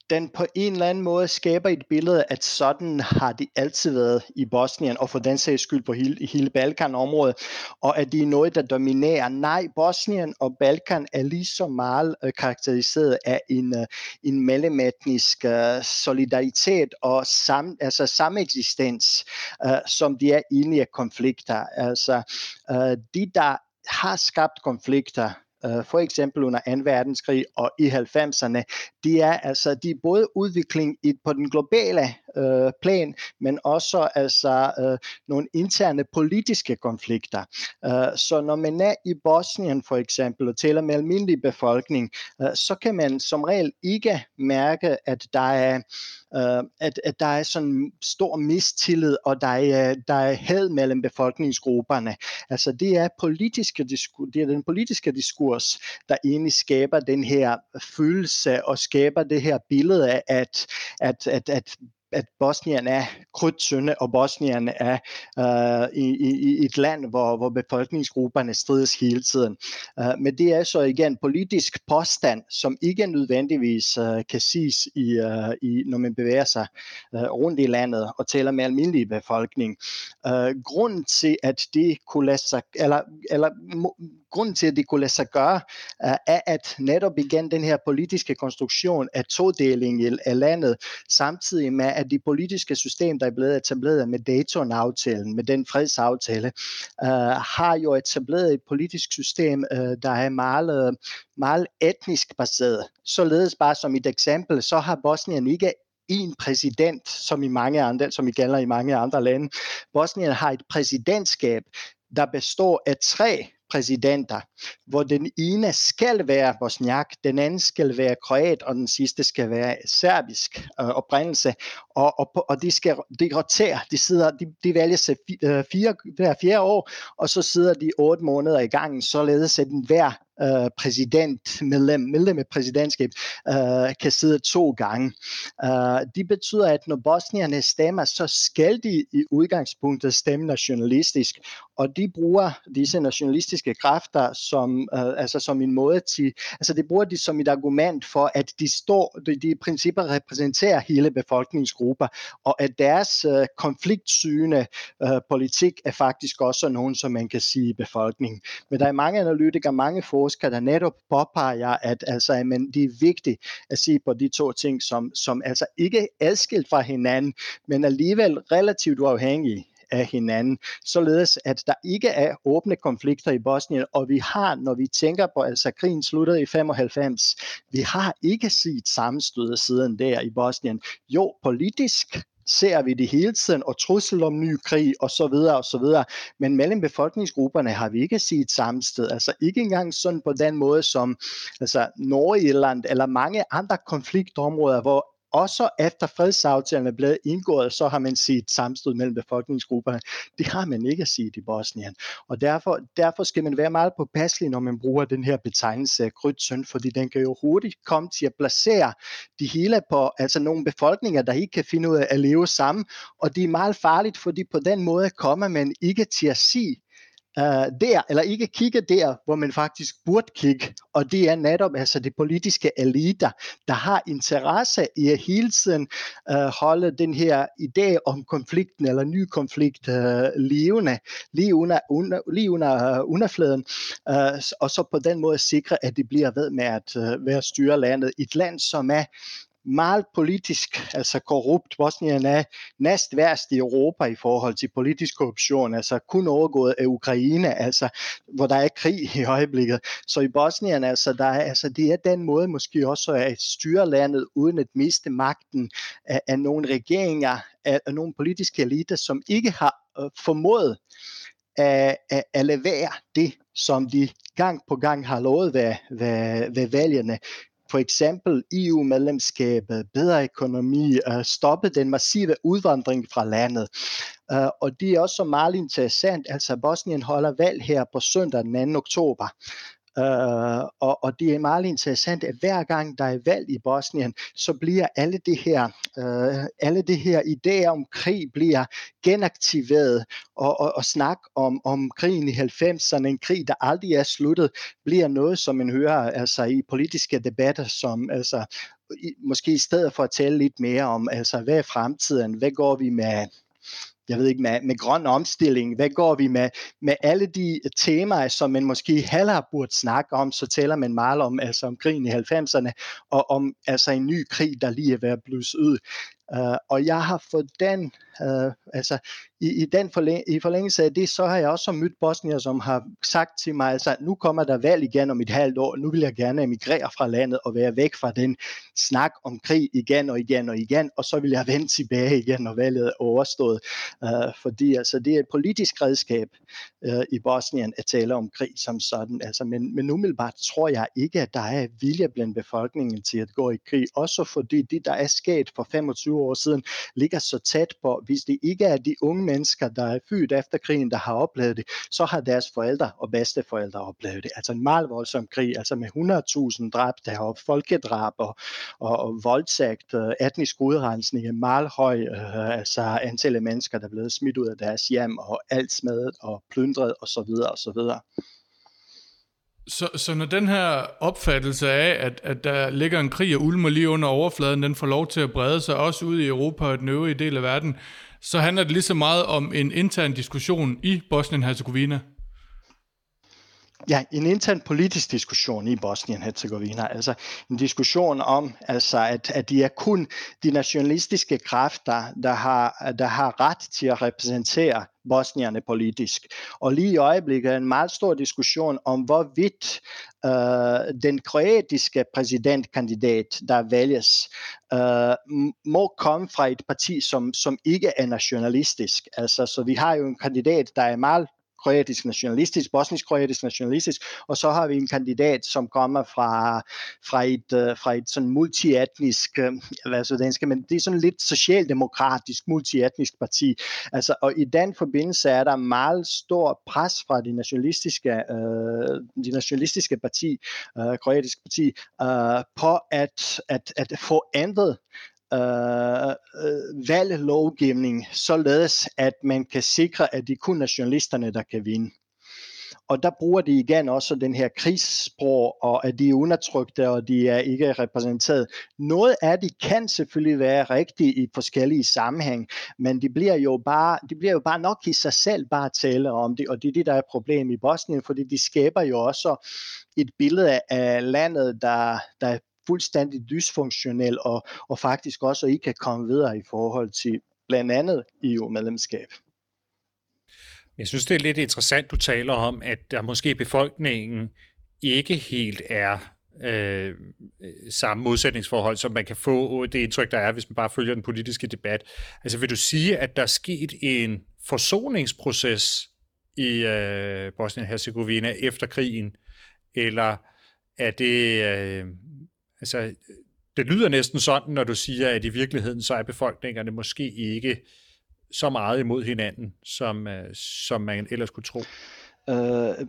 den på en eller anden måde skaber et billede, at sådan har det altid været i Bosnien, og for den sags skyld på hele, hele Balkanområdet, og at det er noget, der dominerer. Nej, Bosnien og Balkan er lige så meget øh, karakteriseret af en, øh, en mellemetnisk øh, solidaritet og sam, altså sameksistens, øh, som de er inde i konflikter. Altså, øh, de, der har skabt konflikter, øh, for eksempel under 2. verdenskrig og i 90'erne, de er altså de er både udvikling i, på den globale øh, plan, men også altså øh, nogle interne politiske konflikter. Øh, så når man er i Bosnien for eksempel og taler med almindelig befolkning, øh, så kan man som regel ikke mærke, at der er øh, at, at der er sådan stor mistillid, og der er, der er had mellem befolkningsgrupperne. Altså det er, politiske diskur, det er den politiske diskurs, der egentlig skaber den her følelse og skaber det her billede af, at, at, at, at at Bosnien er krydtsønde, og Bosnien er øh, i, i, et land, hvor, hvor befolkningsgrupperne strides hele tiden. Øh, men det er så igen politisk påstand, som ikke nødvendigvis øh, kan siges, i, øh, i, når man bevæger sig øh, rundt i landet og taler med almindelig befolkning. Øh, grunden til, at det kunne lade sig, eller, eller grunden til, at det kunne lade sig gøre, øh, er at netop igen den her politiske konstruktion af todeling af landet, samtidig med, at det politiske system, der er blevet etableret med Dayton-aftalen, med den fredsaftale, øh, har jo etableret et politisk system, øh, der er meget, meget etnisk baseret. Således bare som et eksempel, så har Bosnien ikke en præsident, som i mange andre, som i gælder i mange andre lande. Bosnien har et præsidentskab, der består af tre præsidenter, hvor den ene skal være bosniak, den anden skal være kroat, og den sidste skal være serbisk øh, oprindelse, og, og, og de skal de roterer, de, sidder, de, de vælger sig øh, øh, fire, hver fjerde år, og så sidder de otte måneder i gangen, således at den hver øh, præsident, medlem, medlem af præsidentskab, øh, kan sidde to gange. Øh, det betyder, at når bosnierne stemmer, så skal de i udgangspunktet stemme nationalistisk, og de bruger disse nationalistiske kræfter som, øh, altså som en måde til, altså de bruger de som et argument for, at de står, de, de i princippet repræsenterer hele befolkningsgrupper, og at deres øh, konfliktsygende øh, politik er faktisk også nogen, som man kan sige i befolkningen. Men der er mange analytikere, mange forskere, der netop påpeger, at altså, men det er vigtigt at sige på de to ting, som, som altså ikke er adskilt fra hinanden, men alligevel relativt uafhængige af hinanden, således at der ikke er åbne konflikter i Bosnien, og vi har, når vi tænker på, altså krigen sluttede i 95, vi har ikke set sammenstød siden der i Bosnien. Jo, politisk ser vi det hele tiden, og trussel om ny krig, og så videre, og så videre. Men mellem befolkningsgrupperne har vi ikke set samme sted. Altså ikke engang sådan på den måde som altså Nordirland eller mange andre konfliktområder, hvor også efter fredsaftalen er blevet indgået, så har man set samstød mellem befolkningsgrupperne. Det har man ikke set i Bosnien. Og derfor, derfor skal man være meget påpasselig, når man bruger den her betegnelse krydtsøn, fordi den kan jo hurtigt komme til at placere de hele på altså nogle befolkninger, der ikke kan finde ud af at leve sammen. Og det er meget farligt, fordi på den måde kommer man ikke til at sige, uh, der, eller ikke kigge der, hvor man faktisk burde kigge, og det er netop altså de politiske eliter, der har interesse i at hele tiden uh, holde den her idé om konflikten eller ny konflikt uh, levende, lige under, under, lige under uh, underfladen, uh, og så på den måde sikre, at det bliver ved med at uh, være styre landet. Et land, som er meget politisk, altså korrupt. Bosnien er næst værst i Europa i forhold til politisk korruption, altså kun overgået af Ukraine, altså hvor der er krig i øjeblikket. Så i Bosnien, altså, der er, altså det er den måde måske også at styre landet uden at miste magten af, af nogle regeringer, af, af nogle politiske eliter, som ikke har øh, formået at, at, at levere det, som de gang på gang har lovet ved, ved, ved valgene for eksempel EU-medlemskabet, bedre økonomi, uh, stoppe den massive udvandring fra landet. Uh, og det er også meget interessant, altså Bosnien holder valg her på søndag den 2. oktober. Øh, og, og det er meget interessant, at hver gang der er valg i Bosnien, så bliver alle det her, øh, alle det her idéer om krig bliver genaktiveret, og, og, og snak om, om krigen i 90'erne, en krig, der aldrig er sluttet, bliver noget, som man hører altså, i politiske debatter, som altså, i, måske i stedet for at tale lidt mere om, altså, hvad er fremtiden, hvad går vi med, jeg ved ikke, med, med grøn omstilling, hvad går vi med, med alle de temaer, som man måske heller burde snakke om, så taler man meget om, altså om krigen i 90'erne, og om altså en ny krig, der lige er ved at blusse ud. Uh, og jeg har fået den, uh, altså i, i, den forlæng, i forlængelse af det, så har jeg også mødt bosnier, som har sagt til mig, altså nu kommer der valg igen om et halvt år, nu vil jeg gerne emigrere fra landet og være væk fra den snak om krig igen og igen og igen, og så vil jeg vende tilbage igen, når valget er overstået. Uh, fordi altså, det er et politisk redskab uh, i Bosnien at tale om krig som sådan, altså, men, men umiddelbart tror jeg ikke, at der er vilje blandt befolkningen til at gå i krig, også fordi det, der er sket for 25 år siden, ligger så tæt på, hvis det ikke er de unge mennesker, der er født efter krigen, der har oplevet det, så har deres forældre og bedsteforældre oplevet det. Altså en meget voldsom krig, altså med 100.000 dræbte og folkedrab og, og, og voldtægt, øh, etnisk udrensning, en meget høj øh, altså antal af mennesker, der er blevet smidt ud af deres hjem og alt smadret og plyndret osv. osv. Så, så når den her opfattelse af, at, at der ligger en krig og ulmer lige under overfladen, den får lov til at brede sig også ud i Europa og den øvrige del af verden, så handler det lige så meget om en intern diskussion i Bosnien-Herzegovina. Ja, en intern politisk diskussion i Bosnien-Herzegovina, altså en diskussion om, altså at, at det er kun de nationalistiske kræfter, der har, der har ret til at repræsentere bosnierne politisk. Og lige i øjeblikket er en meget stor diskussion om, hvorvidt øh, den kroatiske præsidentkandidat, der vælges, øh, må komme fra et parti, som, som ikke er nationalistisk. Altså, så vi har jo en kandidat, der er meget kroatisk nationalistisk, bosnisk-kroatisk nationalistisk, og så har vi en kandidat, som kommer fra, fra, et, øh, fra et sådan multietnisk, øh, hvad så den skal, men det er sådan lidt socialdemokratisk, multietnisk parti. Altså, og i den forbindelse er der meget stor pres fra de nationalistiske, øh, de nationalistiske parti, øh, kroatiske parti, øh, på at, at, at få ændret Øh, øh, valglovgivning, således at man kan sikre, at det kun er journalisterne, der kan vinde. Og der bruger de igen også den her krigssprog, og at de er undertrykte, og de er ikke repræsenteret. Noget af det kan selvfølgelig være rigtigt i forskellige sammenhæng, men de bliver jo bare, de bliver jo bare nok i sig selv bare tale om det, og det er det, der er problem i Bosnien, fordi de skaber jo også et billede af landet, der, der fuldstændig dysfunktionel og, og faktisk også ikke kan komme videre i forhold til blandt andet EU-medlemskab. Jeg synes, det er lidt interessant, du taler om, at der måske befolkningen ikke helt er øh, samme modsætningsforhold, som man kan få det indtryk, der er, hvis man bare følger den politiske debat. Altså vil du sige, at der er sket en forsoningsproces i øh, Bosnien-Herzegovina efter krigen, eller er det øh, Altså, det lyder næsten sådan, når du siger, at i virkeligheden så er befolkningerne måske ikke så meget imod hinanden, som, øh, som man ellers kunne tro. Øh,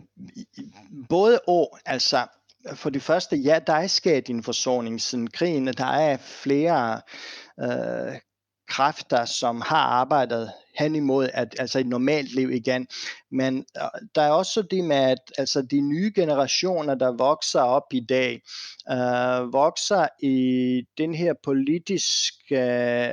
både og, altså for det første, ja, der er sket en forsoning siden krigen, der er flere øh, kræfter, som har arbejdet hen imod at, altså et normalt liv igen. Men øh, der er også det med, at altså de nye generationer, der vokser op i dag, øh, vokser i den her politiske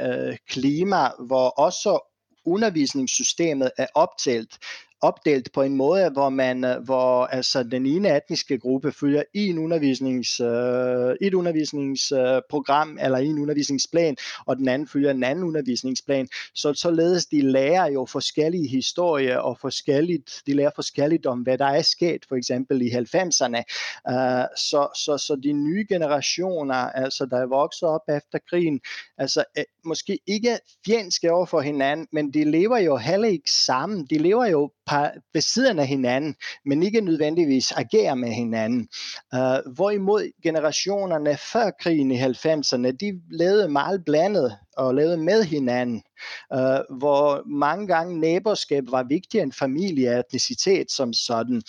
øh, klima, hvor også undervisningssystemet er optalt opdelt på en måde, hvor man, øh, hvor altså den ene etniske gruppe følger i en undervisnings, øh, et undervisningsprogram øh, eller en undervisningsplan, og den anden følger en anden undervisningsplan. Så således de lærer jo forskellige historier og forskelligt, de lærer forskelligt om, hvad der er sket, for eksempel i 90'erne. Uh, øh, så, så, så de nye generationer, altså der er vokset op efter krigen, altså måske ikke fjendske over for hinanden, men de lever jo heller ikke sammen. De lever jo par, ved siden af hinanden, men ikke nødvendigvis agerer med hinanden. Uh, hvorimod generationerne før krigen i 90'erne, de levede meget blandet og levede med hinanden, øh, hvor mange gange naboskab var vigtigere end familie og etnicitet som sådan.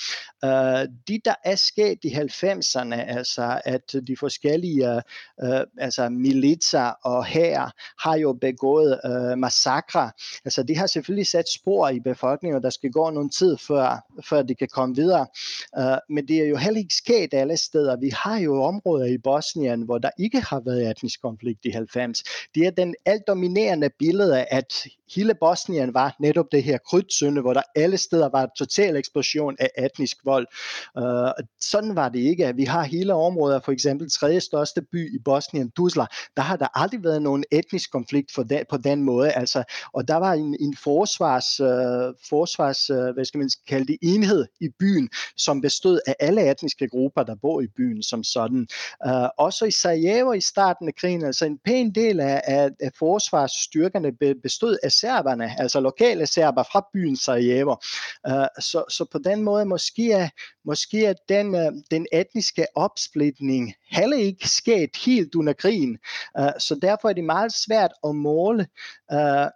Øh, de, der er sket i 90'erne, altså at de forskellige øh, altså militser og her har jo begået øh, massakre, altså det har selvfølgelig sat spor i befolkningen, og der skal gå nogle tid før, før de kan komme videre. Øh, men det er jo heller ikke sket alle steder. Vi har jo områder i Bosnien, hvor der ikke har været etnisk konflikt i 90. Det er den alt dominerende billede, at hele Bosnien var netop det her krydtsynde, hvor der alle steder var en total eksplosion af etnisk vold. Øh, sådan var det ikke. Vi har hele områder, for eksempel tredje største by i Bosnien, Tuzla, der har der aldrig været nogen etnisk konflikt for den, på den måde. Altså, og der var en, en forsvars, øh, forsvars øh, hvad skal man kalde det, enhed i byen, som bestod af alle etniske grupper, der bor i byen som sådan. Øh, også i Sarajevo i starten af krigen, altså en pæn del af, af, af forsvarsstyrkerne bestod af serberne, altså lokale serber fra byen Sarajevo. Uh, så, så på den måde måske er, måske er den, uh, den etniske opsplitning heller ikke sket helt under krigen. Uh, så derfor er det meget svært at måle, uh,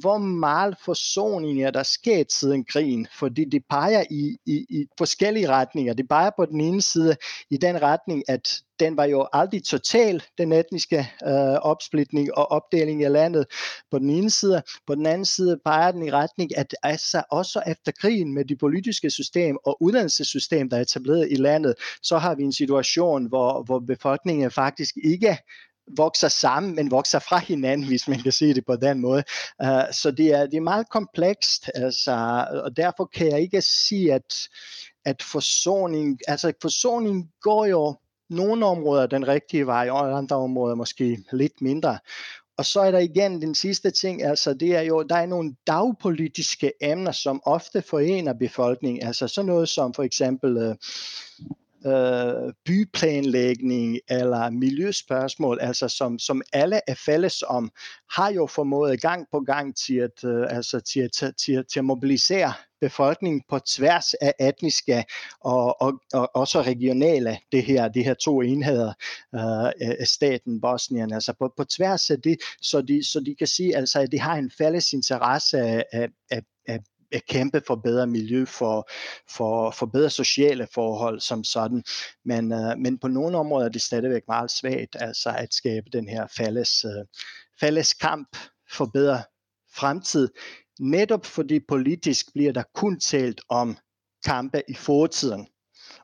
hvor meget forsoning er der sket siden krigen, fordi det peger i, i, i forskellige retninger. Det peger på den ene side i den retning, at den var jo aldrig total, den etniske øh, opsplitning og opdeling af landet på den ene side. På den anden side peger den i retning, at altså også efter krigen med det politiske system og uddannelsessystem, der er etableret i landet, så har vi en situation, hvor, hvor befolkningen faktisk ikke vokser sammen, men vokser fra hinanden, hvis man kan sige det på den måde. Uh, så det er, det er meget komplekst, altså, og derfor kan jeg ikke sige, at, at forsoning, altså forsoning går jo nogle områder den rigtige vej, og andre områder måske lidt mindre. Og så er der igen den sidste ting, altså det er jo, der er nogle dagpolitiske emner, som ofte forener befolkningen, altså sådan noget som for eksempel øh, øh, byplanlægning eller miljøspørgsmål, altså som, som alle er fælles om, har jo formået gang på gang til at, øh, altså til, til, til, til at mobilisere befolkningen på tværs af etniske og, og, og også regionale, det her, de her to enheder øh, af staten Bosnien, altså på, på tværs af det, så de, så de kan sige, altså, at de har en fælles interesse af, af, af, at kæmpe for bedre miljø, for, for, for bedre sociale forhold som sådan. Men, øh, men på nogle områder er det stadigvæk meget svagt altså at skabe den her fælles, øh, fælles kamp for bedre fremtid. Netop fordi politisk bliver der kun talt om kampe i fortiden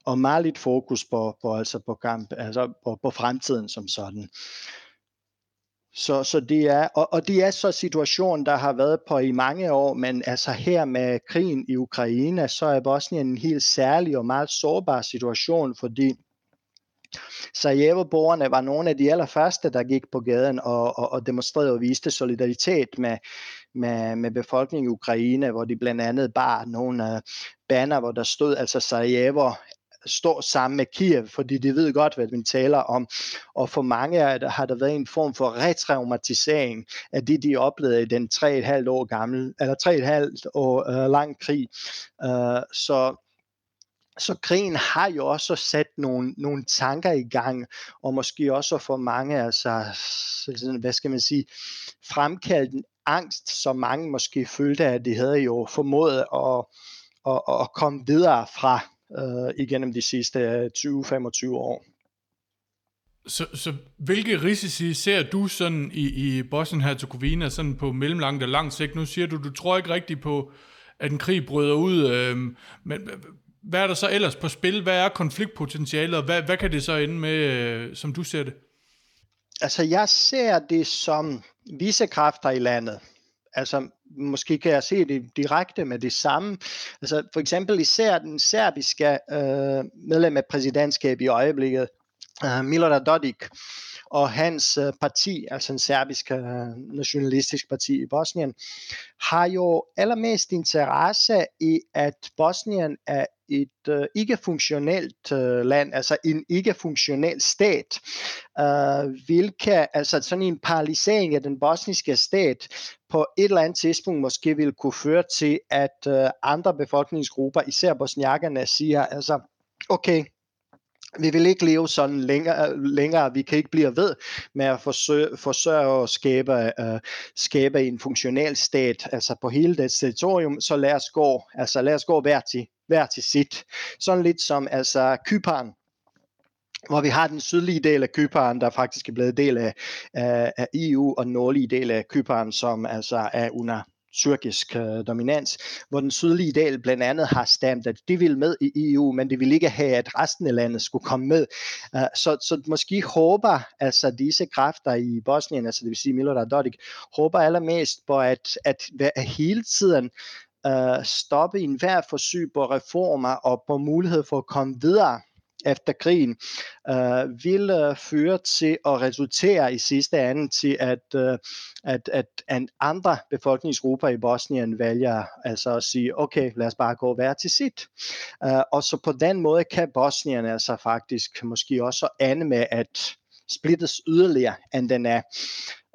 og meget lidt fokus på, på, altså på kamp, altså på, på fremtiden som sådan. Så, så det er, og, og det er så situationen, der har været på i mange år, men altså her med krigen i Ukraine, så er Bosnien en helt særlig og meget sårbar situation, fordi Sarajevo-borgerne var nogle af de allerførste, der gik på gaden og, og, og demonstrerede og viste solidaritet med, med, med befolkningen i Ukraine, hvor de blandt andet bar nogle uh, banner, hvor der stod altså Sarajevo står sammen med Kiev, fordi de ved godt, hvad vi taler om. Og for mange har der været en form for retraumatisering af det, de oplevede i den 3,5 år gammel, eller 3,5 år øh, lang krig. Uh, så så krigen har jo også sat nogle, nogle tanker i gang, og måske også for mange, altså, hvad skal man sige, fremkaldt en angst, som mange måske følte, at de havde jo formået at, at, at komme videre fra øh, igennem de sidste 20-25 år. Så, så hvilke risici ser du sådan i, i Bosnien-Herzegovina sådan på mellemlangt og lang sigt? Nu siger du, du tror ikke rigtigt på, at en krig bryder ud, øh, men hvad er der så ellers på spil? Hvad er konfliktpotentialet, og hvad, hvad kan det så ende med, øh, som du ser det? Altså, jeg ser det som vise kræfter i landet. Altså, måske kan jeg se det direkte med det samme. Altså, for eksempel især den serbiske øh, medlem af præsidentskabet i øjeblikket, øh, Milorad Dodik, og hans øh, parti, altså en serbisk øh, nationalistisk parti i Bosnien, har jo allermest interesse i, at Bosnien er et øh, ikke-funktionelt øh, land, altså en ikke-funktionel stat, øh, hvilket, altså sådan en paralysering af den bosniske stat på et eller andet tidspunkt måske vil kunne føre til, at øh, andre befolkningsgrupper, især bosniakkerne, siger, altså, okay, vi vil ikke leve sådan længere, længere. vi kan ikke blive ved med at forsøge, forsøge at skabe, uh, skabe en funktionel stat, altså på hele det territorium, så lad os gå, altså lad os gå hver til, hver til sit. Sådan lidt som altså Kypern, hvor vi har den sydlige del af Kypern, der faktisk er blevet del af, af, af EU, og nordlige del af Kypern, som altså er under tyrkisk øh, dominans, hvor den sydlige del blandt andet har stemt, at de vil med i EU, men de vil ikke have, at resten af landet skulle komme med. Uh, så, så måske håber altså disse kræfter i Bosnien, altså det vil sige Milorad Dodik, håber allermest på at, at, at hele tiden uh, stoppe enhver forsøg på reformer og på mulighed for at komme videre efter krigen øh, ville føre til at resultere i sidste ende til, at, øh, at, at, at andre befolkningsgrupper i Bosnien vælger altså at sige, okay, lad os bare gå hver til sit. Øh, og så på den måde kan Bosnien altså faktisk måske også ende med at splittes yderligere, end den er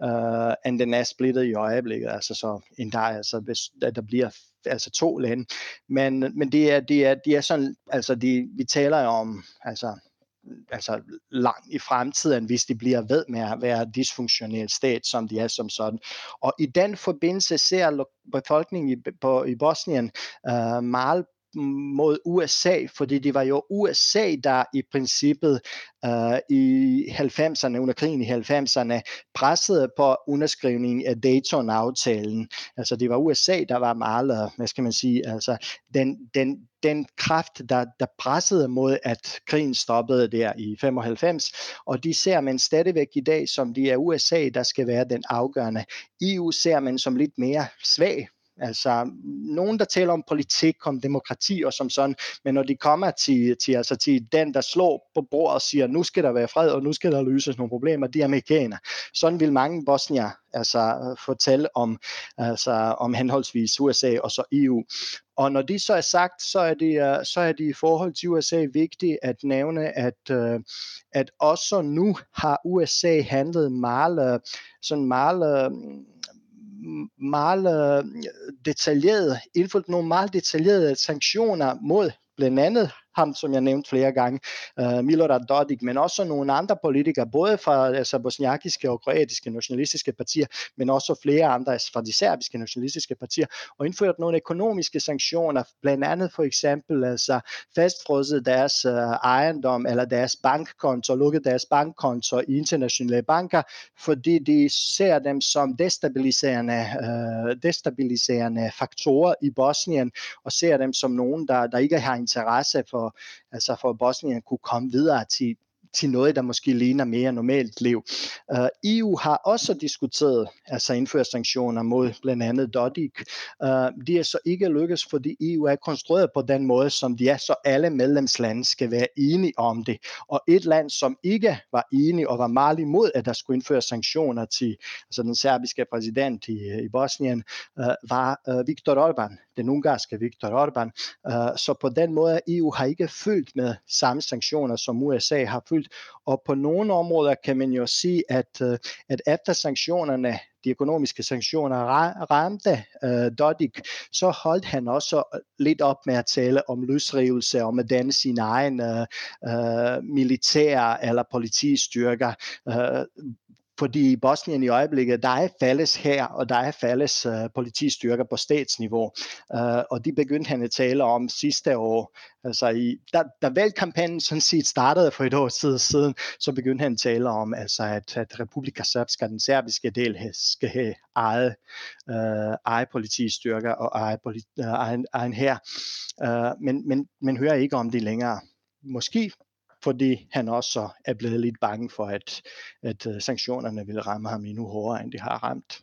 uh, end den er splittet i øjeblikket. Altså så en der, altså, hvis der bliver altså to lande. Men, men det er, det er, det er sådan, altså de, vi taler jo om, altså altså langt i fremtiden, hvis de bliver ved med at være dysfunktionel stat, som de er som sådan. Og i den forbindelse ser befolkningen i, på, i Bosnien øh, meget mod USA, fordi det var jo USA, der i princippet øh, i 90'erne, under krigen i 90'erne, pressede på underskrivningen af Dayton-aftalen. Altså det var USA, der var meget, øh, hvad skal man sige, altså den, den, den kraft, der, der pressede mod, at krigen stoppede der i 95, og de ser man stadigvæk i dag, som det er USA, der skal være den afgørende. EU ser man som lidt mere svag Altså, nogen der taler om politik, om demokrati og som sådan, men når de kommer til, til, altså til den, der slår på bordet og siger, nu skal der være fred, og nu skal der løses nogle problemer, de amerikanere. Sådan vil mange bosnier altså fortælle om, altså, om henholdsvis USA og så EU. Og når det så er sagt, så er det, øh, så er det i forhold til USA vigtigt at nævne, at, øh, at også nu har USA handlet meget, øh, sådan meget meget detaljerede, detaljeret, indført nogle meget detaljerede sanktioner mod blandt andet ham, som jeg nævnte flere gange, uh, Milorad Dodik, men også nogle andre politikere, både fra altså, bosniakiske og kroatiske nationalistiske partier, men også flere andre fra de serbiske nationalistiske partier, og indført nogle økonomiske sanktioner, blandt andet for eksempel altså, fastfrosset deres uh, ejendom eller deres bankkonto, lukket deres bankkonto i internationale banker, fordi de ser dem som destabiliserende, uh, destabiliserende faktorer i Bosnien, og ser dem som nogen, der, der ikke har interesse for for, altså for Bosnien kunne komme videre til, til noget, der måske ligner mere normalt liv. Øh, uh, EU har også diskuteret altså indføre sanktioner mod blandt andet Dodik. Uh, øh, de er så ikke lykkes, fordi EU er konstrueret på den måde, som de er, så alle medlemslande skal være enige om det. Og et land, som ikke var enige og var meget imod, at der skulle indføres sanktioner til altså den serbiske præsident i, i Bosnien, uh, var uh, Viktor Orbán den ungarske Viktor Orbán. Uh, så på den måde EU har ikke følt med samme sanktioner, som USA har følt. Og på nogle områder kan man jo sige, at, øh, at efter sanktionerne de økonomiske sanktioner ramte uh, Dodik, så holdt han også øh, lidt op med at tale om løsrivelse, om at danne sine egne uh, militære eller politistyrker, uh, fordi i Bosnien i øjeblikket, der er faldes her, og der er faldes uh, øh, politistyrker på statsniveau. Uh, og de begyndte han at tale om sidste år. Altså, i, da, da valgkampagnen sådan set startede for et år siden, så begyndte han at tale om, altså, at, at Republika Srpska, den serbiske del, skal have eget, uh, øh, eget politistyrker og eget, politi, uh, egen, egen her. Uh, men, men, men hører ikke om det længere. Måske fordi han også er blevet lidt bange for, at, at øh, sanktionerne vil ramme ham endnu hårdere, end de har ramt.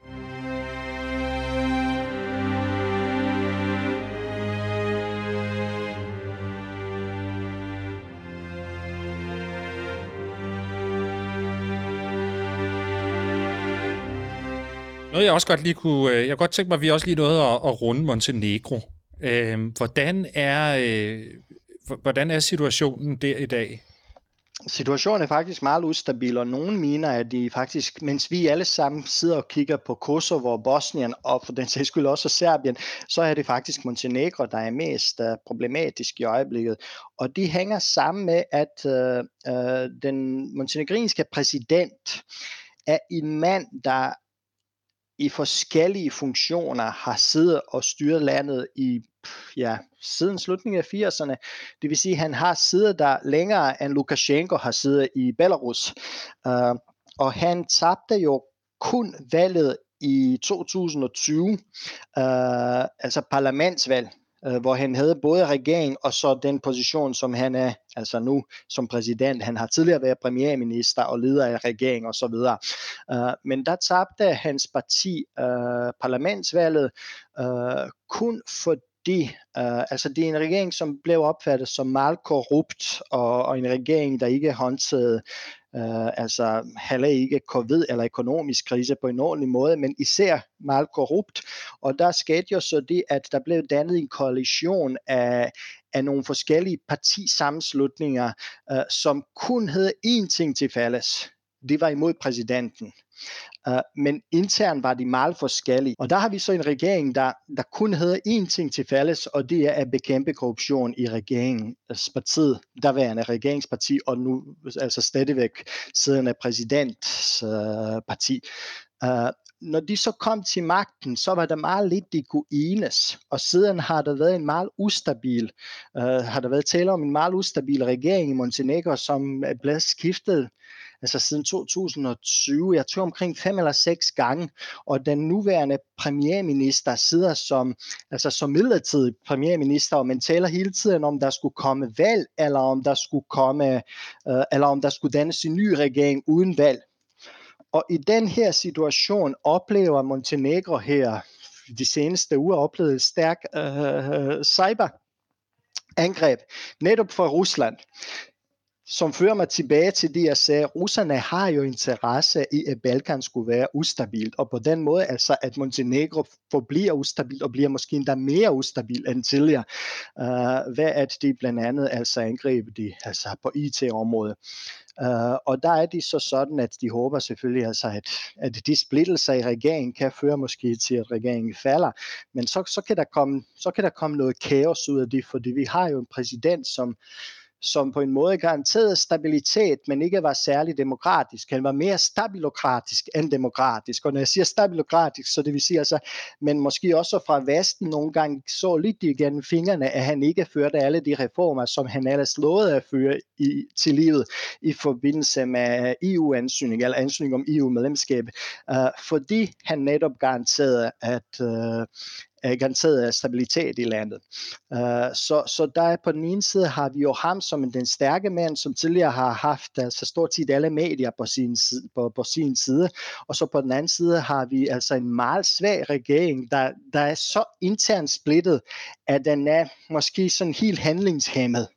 Noget jeg også godt lige kunne, øh, jeg kunne godt tænke mig, at vi også lige nåede at, at runde Montenegro. Øh, hvordan er, øh, hvordan er situationen der i dag? Situationen er faktisk meget ustabil, og nogen mener, at de faktisk, mens vi alle sammen sidder og kigger på Kosovo og Bosnien, og for den sags skyld også Serbien, så er det faktisk Montenegro, der er mest uh, problematisk i øjeblikket. Og det hænger sammen med, at uh, uh, den montenegrinske præsident er en mand, der i forskellige funktioner har siddet og styret landet i ja, siden slutningen af 80'erne. Det vil sige, at han har siddet der længere end Lukashenko har siddet i Belarus. Uh, og han tabte jo kun valget i 2020, uh, øh, altså parlamentsvalg uh, hvor han havde både regering og så den position, som han er altså nu som præsident. Han har tidligere været premierminister og leder af regering og så videre. Øh, men der tabte hans parti øh, parlamentsvalget øh, kun fordi de, øh, altså det er en regering, som blev opfattet som meget korrupt, og, og en regering, der ikke håndterede øh, altså heller ikke covid eller økonomisk krise på en ordentlig måde, men især meget korrupt. Og der skete jo så det, at der blev dannet en koalition af, af nogle forskellige partisammenslutninger, øh, som kun havde én ting til fælles. Det var imod præsidenten. Uh, men internt var de meget forskellige. Og der har vi så en regering, der, der kun havde én ting til fælles, og det er at bekæmpe korruption i regeringens partiet, derværende regeringsparti, og nu altså stadigvæk siddende præsidentparti. Øh, uh, øh, uh, når de så kom til magten, så var der meget lidt, de kunne enes. Og siden har der været en meget ustabil, uh, har der været tale om en meget ustabil regering i Montenegro, som er blevet skiftet altså siden 2020, jeg tror omkring fem eller seks gange, og den nuværende premierminister sidder som, altså som midlertidig premierminister, og man taler hele tiden om, der skulle komme valg, eller om der skulle komme, øh, eller om der skulle dannes en ny regering uden valg. Og i den her situation oplever Montenegro her de seneste uger oplevet et stærk øh, øh, øh cyber angreb netop fra Rusland som fører mig tilbage til det, jeg sagde. Russerne har jo interesse i, at Balkan skulle være ustabilt, og på den måde altså, at Montenegro forbliver ustabilt og bliver måske endda mere ustabil end tidligere, uh, ved at de blandt andet altså angreb de altså på IT-området. Uh, øh, og der er de så sådan, at de håber selvfølgelig, altså, at, at de splittelser i regeringen kan føre måske til, at regeringen falder. Men så, så, kan der komme, så kan der komme noget kaos ud af det, fordi vi har jo en præsident, som, som på en måde garanterede stabilitet, men ikke var særlig demokratisk. Han var mere stabilokratisk end demokratisk. Og når jeg siger stabilokratisk, så det vil sige altså, men måske også fra Vesten nogle gange så lidt igen fingrene, at han ikke førte alle de reformer, som han ellers lovede at føre i, til livet i forbindelse med EU-ansøgning, eller ansøgning om EU-medlemskab, uh, øh, fordi han netop garanterede, at, øh, uh, garanteret stabilitet i landet. Uh, så, så der på den ene side har vi jo ham som den stærke mand, som tidligere har haft altså stort set alle medier på sin, side, på, på sin side, og så på den anden side har vi altså en meget svag regering, der, der er så internt splittet, at den er måske sådan helt handlingshemmet.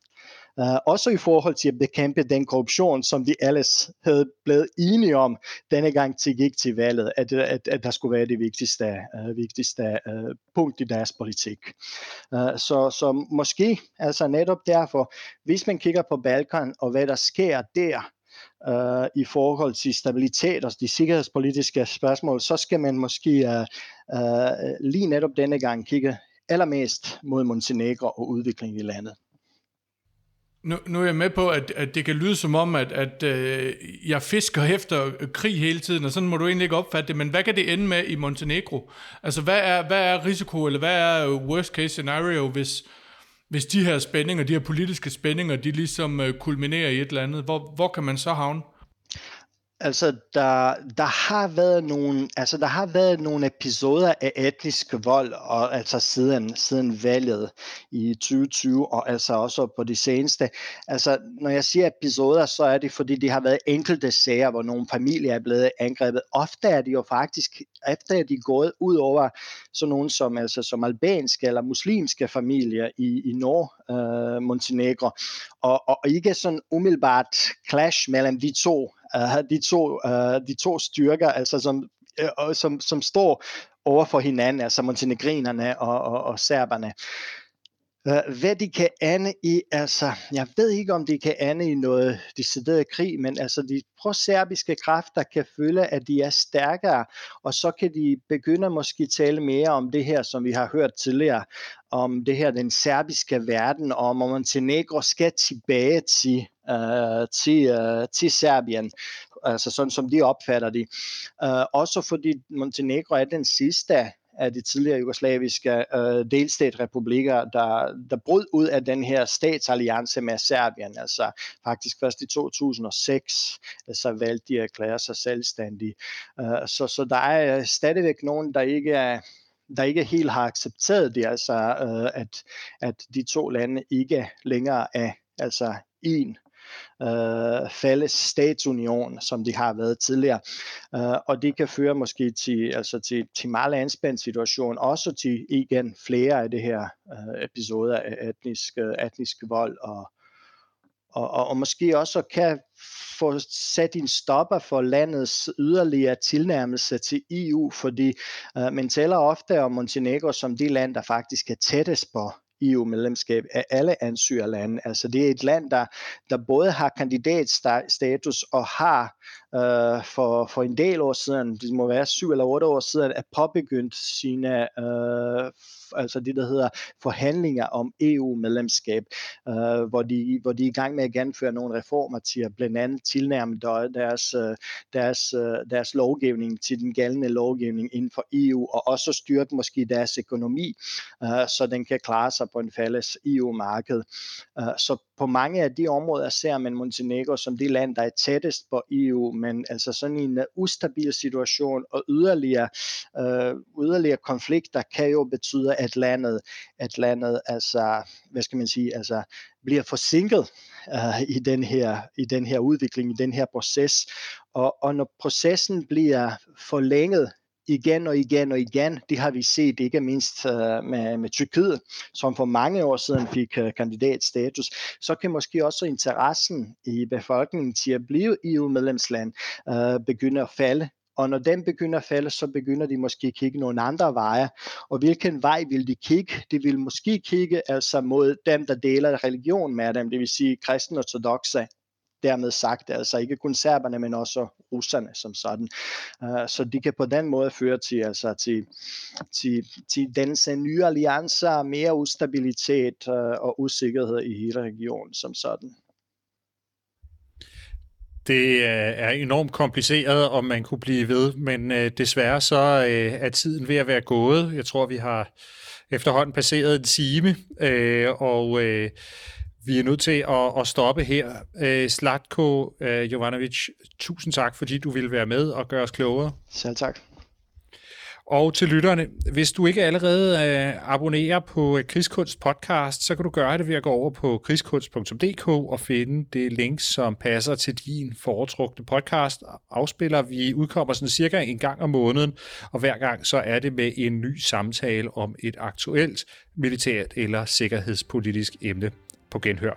Uh, også i forhold til at bekæmpe den korruption, som de ellers havde blevet enige om denne gang til gik til valget, at, at, at der skulle være det vigtigste, uh, vigtigste uh, punkt i deres politik. Uh, så, så måske, altså netop derfor, hvis man kigger på Balkan og hvad der sker der, Uh, i forhold til stabilitet og de sikkerhedspolitiske spørgsmål, så skal man måske uh, uh, lige netop denne gang kigge allermest mod Montenegro og udviklingen i landet. Nu, nu er jeg med på, at, at det kan lyde som om, at, at øh, jeg fisker efter krig hele tiden, og sådan må du egentlig ikke opfatte det, men hvad kan det ende med i Montenegro? Altså, hvad er, hvad er risiko, eller hvad er øh, worst case scenario, hvis, hvis de her spændinger, de her politiske spændinger, de ligesom øh, kulminerer i et eller andet? Hvor, hvor kan man så havne? Altså, der, der har været nogle, altså, der har været nogle episoder af etnisk vold, og altså siden, siden valget i 2020, og altså også på de seneste. Altså, når jeg siger episoder, så er det, fordi det har været enkelte sager, hvor nogle familier er blevet angrebet. Ofte er det jo faktisk, efter at de er gået ud over sådan nogle som, altså, som albanske eller muslimske familier i, i Nord, øh, Montenegro, og, og ikke sådan umiddelbart clash mellem de to uh, de, to, uh, de to styrker, altså som, uh, som, som står over for hinanden, altså montenegrinerne og, og, og serberne. Hvad de kan ane i, altså, jeg ved ikke om de kan ane i noget decideret krig, men altså de pro-serbiske kræfter kan føle, at de er stærkere, og så kan de begynde måske tale mere om det her, som vi har hørt tidligere, om det her, den serbiske verden, og om Montenegro skal tilbage til, uh, til, uh, til Serbien, altså sådan som de opfatter det. Uh, også fordi Montenegro er den sidste af de tidligere jugoslaviske øh, delstatrepublikker, der, der brød ud af den her statsalliance med Serbien. Altså faktisk først i 2006, øh, så valgte de at erklære sig selvstændige. Øh, så, så der er øh, stadigvæk nogen, der ikke er der ikke helt har accepteret det, altså øh, at, at de to lande ikke længere er altså en øh, fælles statsunion, som de har været tidligere. Øh, og det kan føre måske til, altså til, til meget anspændt situation, også til igen flere af det her øh, episoder af etnisk, øh, etnisk vold og, og, og, og måske også kan få sat en stopper for landets yderligere tilnærmelse til EU, fordi øh, man taler ofte om Montenegro som det land, der faktisk er tættest på EU-medlemskab af alle ansøgerlande. Altså det er et land, der, der både har kandidatstatus og har øh, for, for en del år siden, det må være syv eller otte år siden, at påbegyndt sine øh, altså det, der hedder forhandlinger om EU-medlemskab, øh, hvor, de, hvor de er i gang med at gennemføre nogle reformer til at blandt andet tilnærme deres, øh, deres, øh, deres lovgivning til den gældende lovgivning inden for EU, og også styrke måske deres økonomi, øh, så den kan klare sig på en fælles EU-marked. Øh, så på mange af de områder ser man Montenegro som det land, der er tættest på EU, men altså sådan en øh, ustabil situation og yderligere, øh, yderligere konflikter kan jo betyde, at landet, at landet altså, hvad skal man sige, altså bliver forsinket øh, i, den her, i den her udvikling, i den her proces. Og, og når processen bliver forlænget, igen og igen og igen. Det har vi set ikke mindst uh, med, med Tyrkiet, som for mange år siden fik uh, kandidatstatus. Så kan måske også interessen i befolkningen til at blive EU-medlemsland uh, øh, begynde at falde. Og når den begynder at falde, så begynder de måske at kigge nogle andre veje. Og hvilken vej vil de kigge? De vil måske kigge altså mod dem, der deler religion med dem, det vil sige kristne ortodoxe dermed sagt, altså ikke kun serberne, men også russerne som sådan. Uh, så de kan på den måde føre til, altså til, til, til den nye alliancer, mere ustabilitet uh, og usikkerhed i hele regionen som sådan. Det øh, er enormt kompliceret, om man kunne blive ved, men øh, desværre så øh, er tiden ved at være gået. Jeg tror, vi har efterhånden passeret en time, øh, og øh, vi er nødt til at, at stoppe her. Øh, Slatko øh, Jovanovic, tusind tak, fordi du ville være med og gøre os klogere. Selv tak. Og til lytterne, hvis du ikke allerede øh, abonnerer på Krigskunst podcast, så kan du gøre det ved at gå over på krigskunst.dk og finde det link, som passer til din foretrukne podcast. Afspiller vi udkommer sådan cirka en gang om måneden, og hver gang så er det med en ny samtale om et aktuelt militært eller sikkerhedspolitisk emne på genhør.